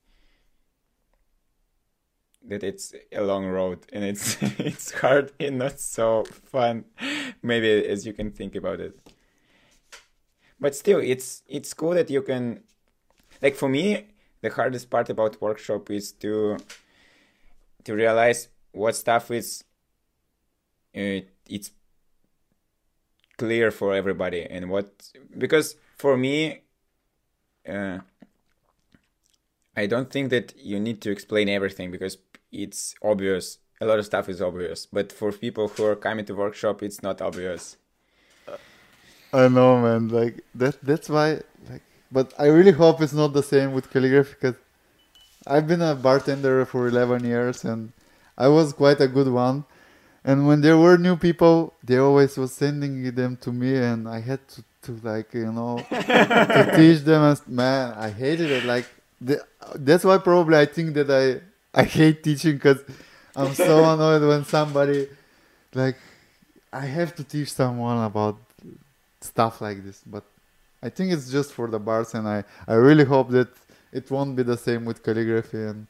that it's a long road and it's it's hard and not so fun. Maybe as you can think about it. But still it's it's cool that you can like for me the hardest part about workshop is to to realize what stuff is uh, it's clear for everybody and what because for me uh, i don't think that you need to explain everything because it's obvious a lot of stuff is obvious but for people who are coming to workshop it's not obvious I know, man. Like that. That's why. Like, but I really hope it's not the same with calligraphy because I've been a bartender for 11 years and I was quite a good one. And when there were new people, they always was sending them to me, and I had to, to like you know to teach them. And man, I hated it. Like the, that's why probably I think that I I hate teaching because I'm so annoyed when somebody like I have to teach someone about stuff like this. But I think it's just for the bars, and I I really hope that it won't be the same with calligraphy and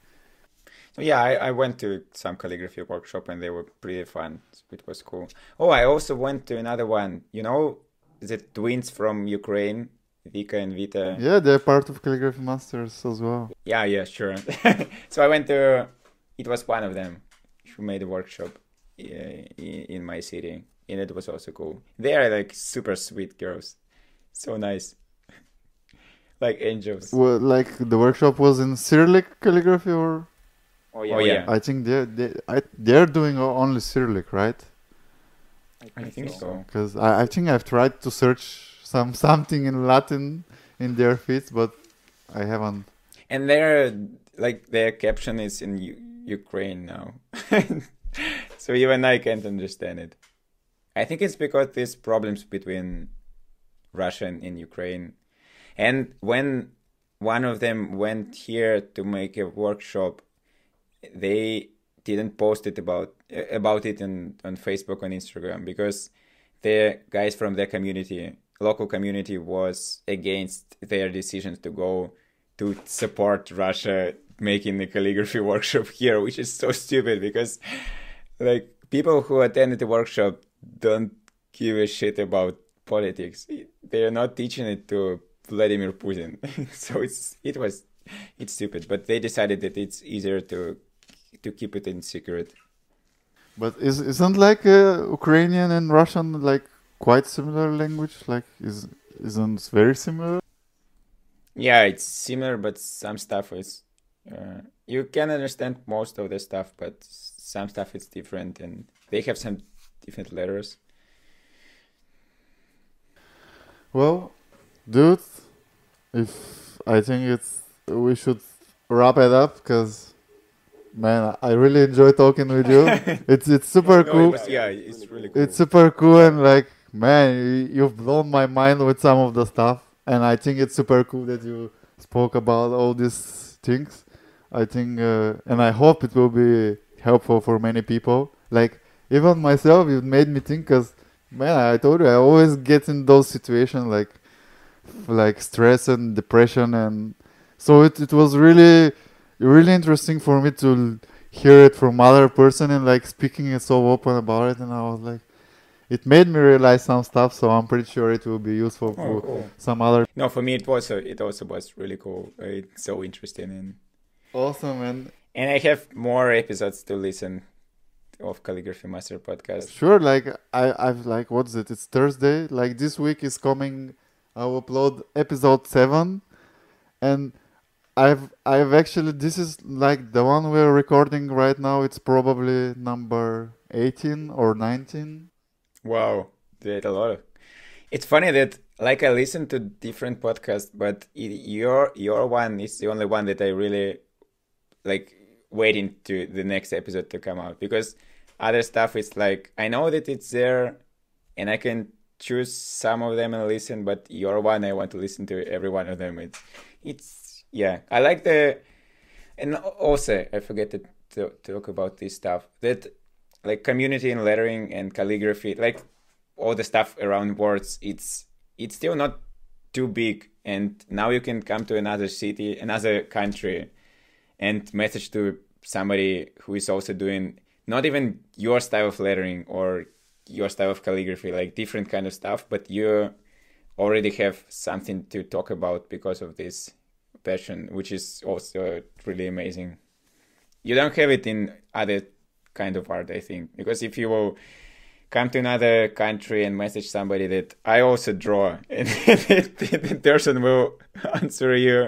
yeah I, I went to some calligraphy workshop and they were pretty fun. It was cool. Oh i also went to another one. You know the twins from ukraine? Vika and vita. Yeah they're part of calligraphy masters as well. Yeah yeah sure. So i went to it was one of them who made a workshop uh, in, in my city and it was also cool. They are like super sweet girls. So nice. Like angels. Well, like the workshop was in cyrillic calligraphy or oh yeah, oh, oh yeah. i think they're they, I, they're doing only cyrillic right? I think so. because I, I think i've tried to search some something in latin in their feeds but i haven't. And their like their caption is in U- ukraine now. So even i can't understand it. I think it's because there's problems between russia and, and ukraine. And when one of them went here to make a workshop they didn't post it about about it in, on facebook on instagram because the guys from their community local community was against their decisions to go to support russia making the calligraphy workshop here which is so stupid because like people who attended the workshop don't give a shit about politics they are not teaching it to Vladimir Putin. so it's it was it's stupid, but they decided that it's easier to to keep it in secret. But is isn't like uh, Ukrainian and Russian like quite similar language? Like is isn't very similar? Yeah, it's similar, but some stuff is uh, you can understand most of the stuff, but some stuff is different, and they have some different letters. Well, dude, if I think it's we should wrap it up because man, I really enjoy talking with you. it's it's super No, it cool. was- yeah, it's really cool. It's super cool and like man, you- you've blown my mind with some of the stuff, and I think it's super cool that you spoke about all these things. I think, uh, and I hope it will be helpful for many people. Like even myself, it made me think, cause man, I told you, I always get in those situations like like stress and depression, and so it it was really really interesting for me to hear it from other person and like speaking it so open about it, and I was like it made me realize some stuff so i'm pretty sure it will be useful Oh, for cool. some other No, for me it was uh, it also was really cool. It's so interesting and awesome and and I have more episodes to listen of Calligraphy Master podcast. sure like i i've like what's it it's thursday like this week is coming i'll upload episode 7 and i've i've actually this is like the one we're recording right now it's probably number 18 or 19 Wow, did a lot of. It's funny that like I listen to different podcasts, but it, your your one is the only one that I really like waiting to the next episode to come out because other stuff is like I know that it's there and I can choose some of them and listen, but your one I want to listen to every one of them. It's it's yeah I like the and also I forget to, to talk about this stuff that like community in lettering and calligraphy like all the stuff around words it's it's still not too big and now you can come to another city another country and message to somebody who is also doing not even your style of lettering or your style of calligraphy like different kind of stuff but you already have something to talk about because of this passion which is also really amazing you don't have it in other kind of art i think because if you will come to another country and message somebody that i also draw and the person will answer you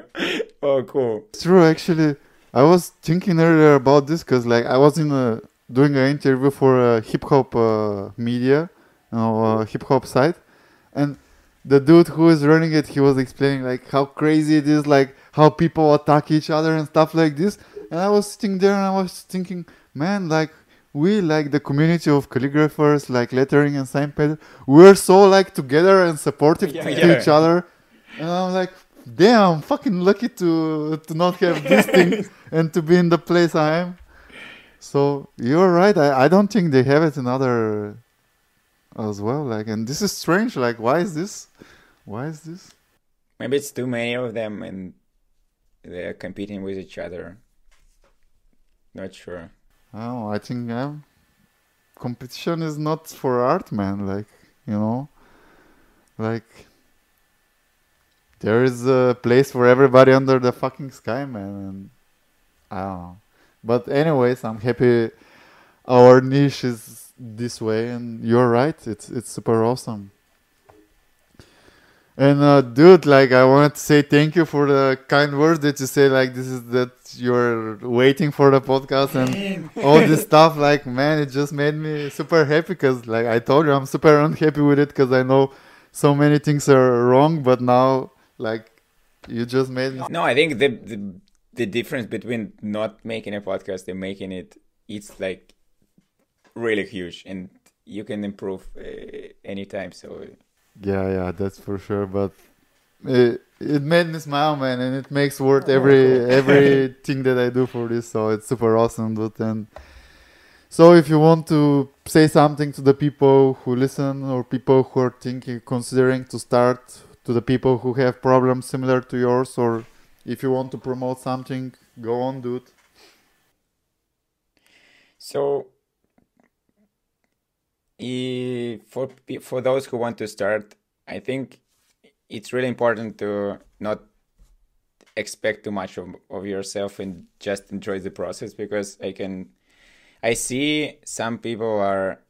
oh cool It's true, actually. I was thinking earlier about this because, like, I was in a doing an interview for a hip hop uh, media, you know, uh, hip hop site, and the dude who is running it, he was explaining like how crazy it is, like how people attack each other and stuff like this. And I was sitting there and I was thinking, man, like we like the community of calligraphers, like lettering and sign painter, we're so like together and supportive Yeah, to, yeah. each other. And I'm like, damn, I'm fucking lucky to to not have these things and to be in the place I am. So you're right. I, I don't think they have it in other as well. Like, and this is strange. Like, why is this? Why is this? maybe it's too many of them and they're competing with each other not sure don't. I think competition is not for art, man. Like, you know, like there is a place for everybody under the fucking sky, man. And I don't know. But anyways, I'm happy our niche is this way, and you're right. It's it's super awesome. And uh, dude, like I wanted to say thank you for the kind words that you say. Like this is that you're waiting for the podcast and all this stuff. Like man, it just made me super happy because, like I told you, I'm super unhappy with it because I know so many things are wrong. But now, like you just made me. no i think the, the the difference between not making a podcast and making it it's like really huge and you can improve uh, anytime so Yeah, yeah, that's for sure. But it, it made me smile, man, and it makes worth every everything that I do for this. So it's super awesome, dude. And so if you want to say something to the people who listen or people who are thinking, considering to start, to the people who have problems similar to yours, or if you want to promote something, go on, dude. So, for for those who want to start, I think it's really important to not expect too much of, of yourself and just enjoy the process because I can I see some people are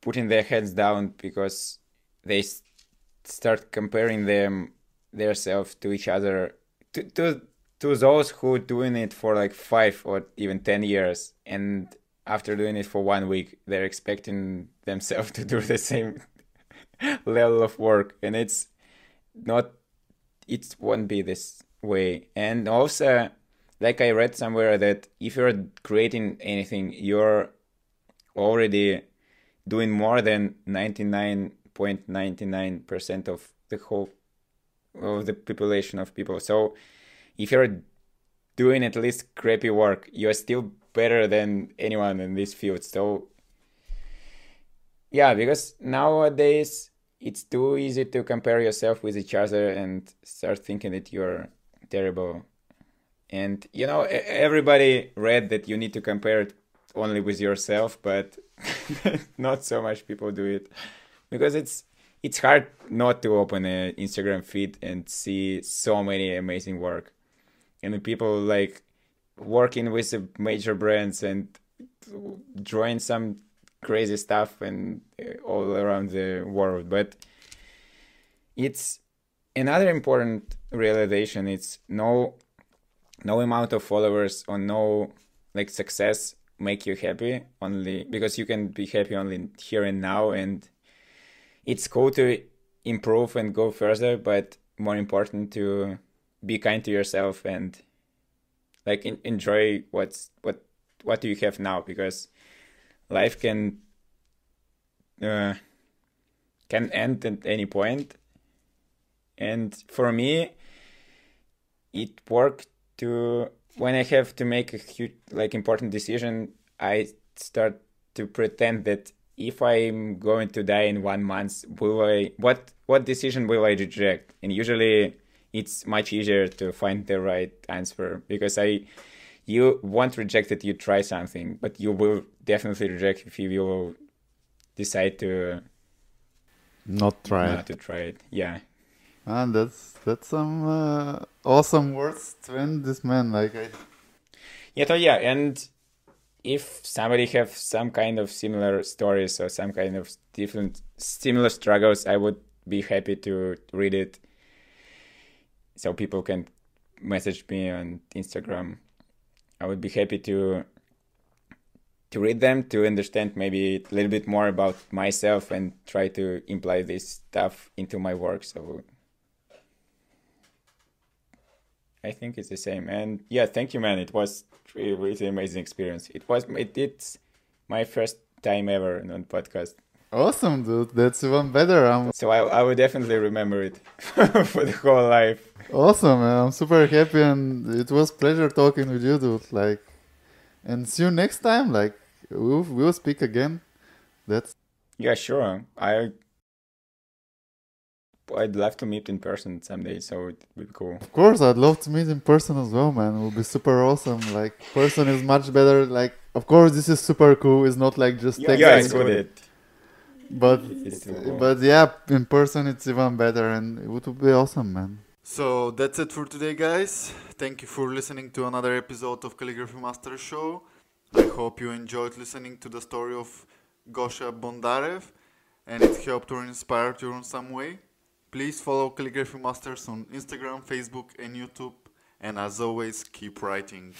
putting their heads down because they start comparing them their self to each other to, to to those who are doing it for like five or even ten years and after doing it for one week they're expecting themselves to do the same level of work. And it's not it won't be this way. And also like i read somewhere that if you're creating anything you're already doing more than 99.99% of the whole of the population of people. So if you're doing at least crappy work, you're still better than anyone in this field. So yeah, because nowadays it's too easy to compare yourself with each other and start thinking that you're terrible. And you know, everybody read that you need to compare it only with yourself, but not so much people do it because it's it's hard not to open an Instagram feed and see so many amazing work. And people like working with the major brands and drawing some crazy stuff and uh, all around the world. But it's another important realization. It's no no amount of followers or no like success make you happy only because you can be happy only here and now and it's cool to improve and go further, but more important to be kind to yourself and like in, enjoy what's what what do you have now because life can uh, can end at any point and for me it worked to when i have to make a huge like important decision i start to pretend that if I'm going to die in one month, will I what what decision will I reject? And usually it's much easier to find the right answer because I you won't reject it, you try something, but you will definitely reject if you will decide to not try not it. to try it. Yeah. And that's that's some uh, awesome words to end this man. Like I. Yeah, so yeah, and if somebody have some kind of similar stories or some kind of different similar struggles, I would be happy to read it. So people can message me on Instagram. I would be happy to to read them to understand maybe a little bit more about myself and try to imply this stuff into my work. So I think it's the same. And yeah, thank you, man. It was really, really amazing experience. It was it it's my first time ever on podcast. Awesome, dude. That's even better. I'm... So I I would definitely remember it for the whole life. Awesome, man. I'm super happy, and it was pleasure talking with you, dude. Like, and see you next time. Like, we'll we'll speak again. That's yeah, sure. I I'd love to meet in person someday, so it would be cool. Of course, I'd love to meet in person as well, man. It would be super awesome. Like person is much better. Like of course, this is super cool. It's not like just yeah, text. Yeah, it's good. But cool. but yeah, in person it's even better, and it would be awesome, man. So that's it for today, guys. Thank you for listening to another episode of Calligraphy Master Show. I hope you enjoyed listening to the story of Gosha Bondarev and it helped or inspired you in some way. Please follow Calligraphy Masters on Instagram, Facebook, and YouTube. And as always, keep writing.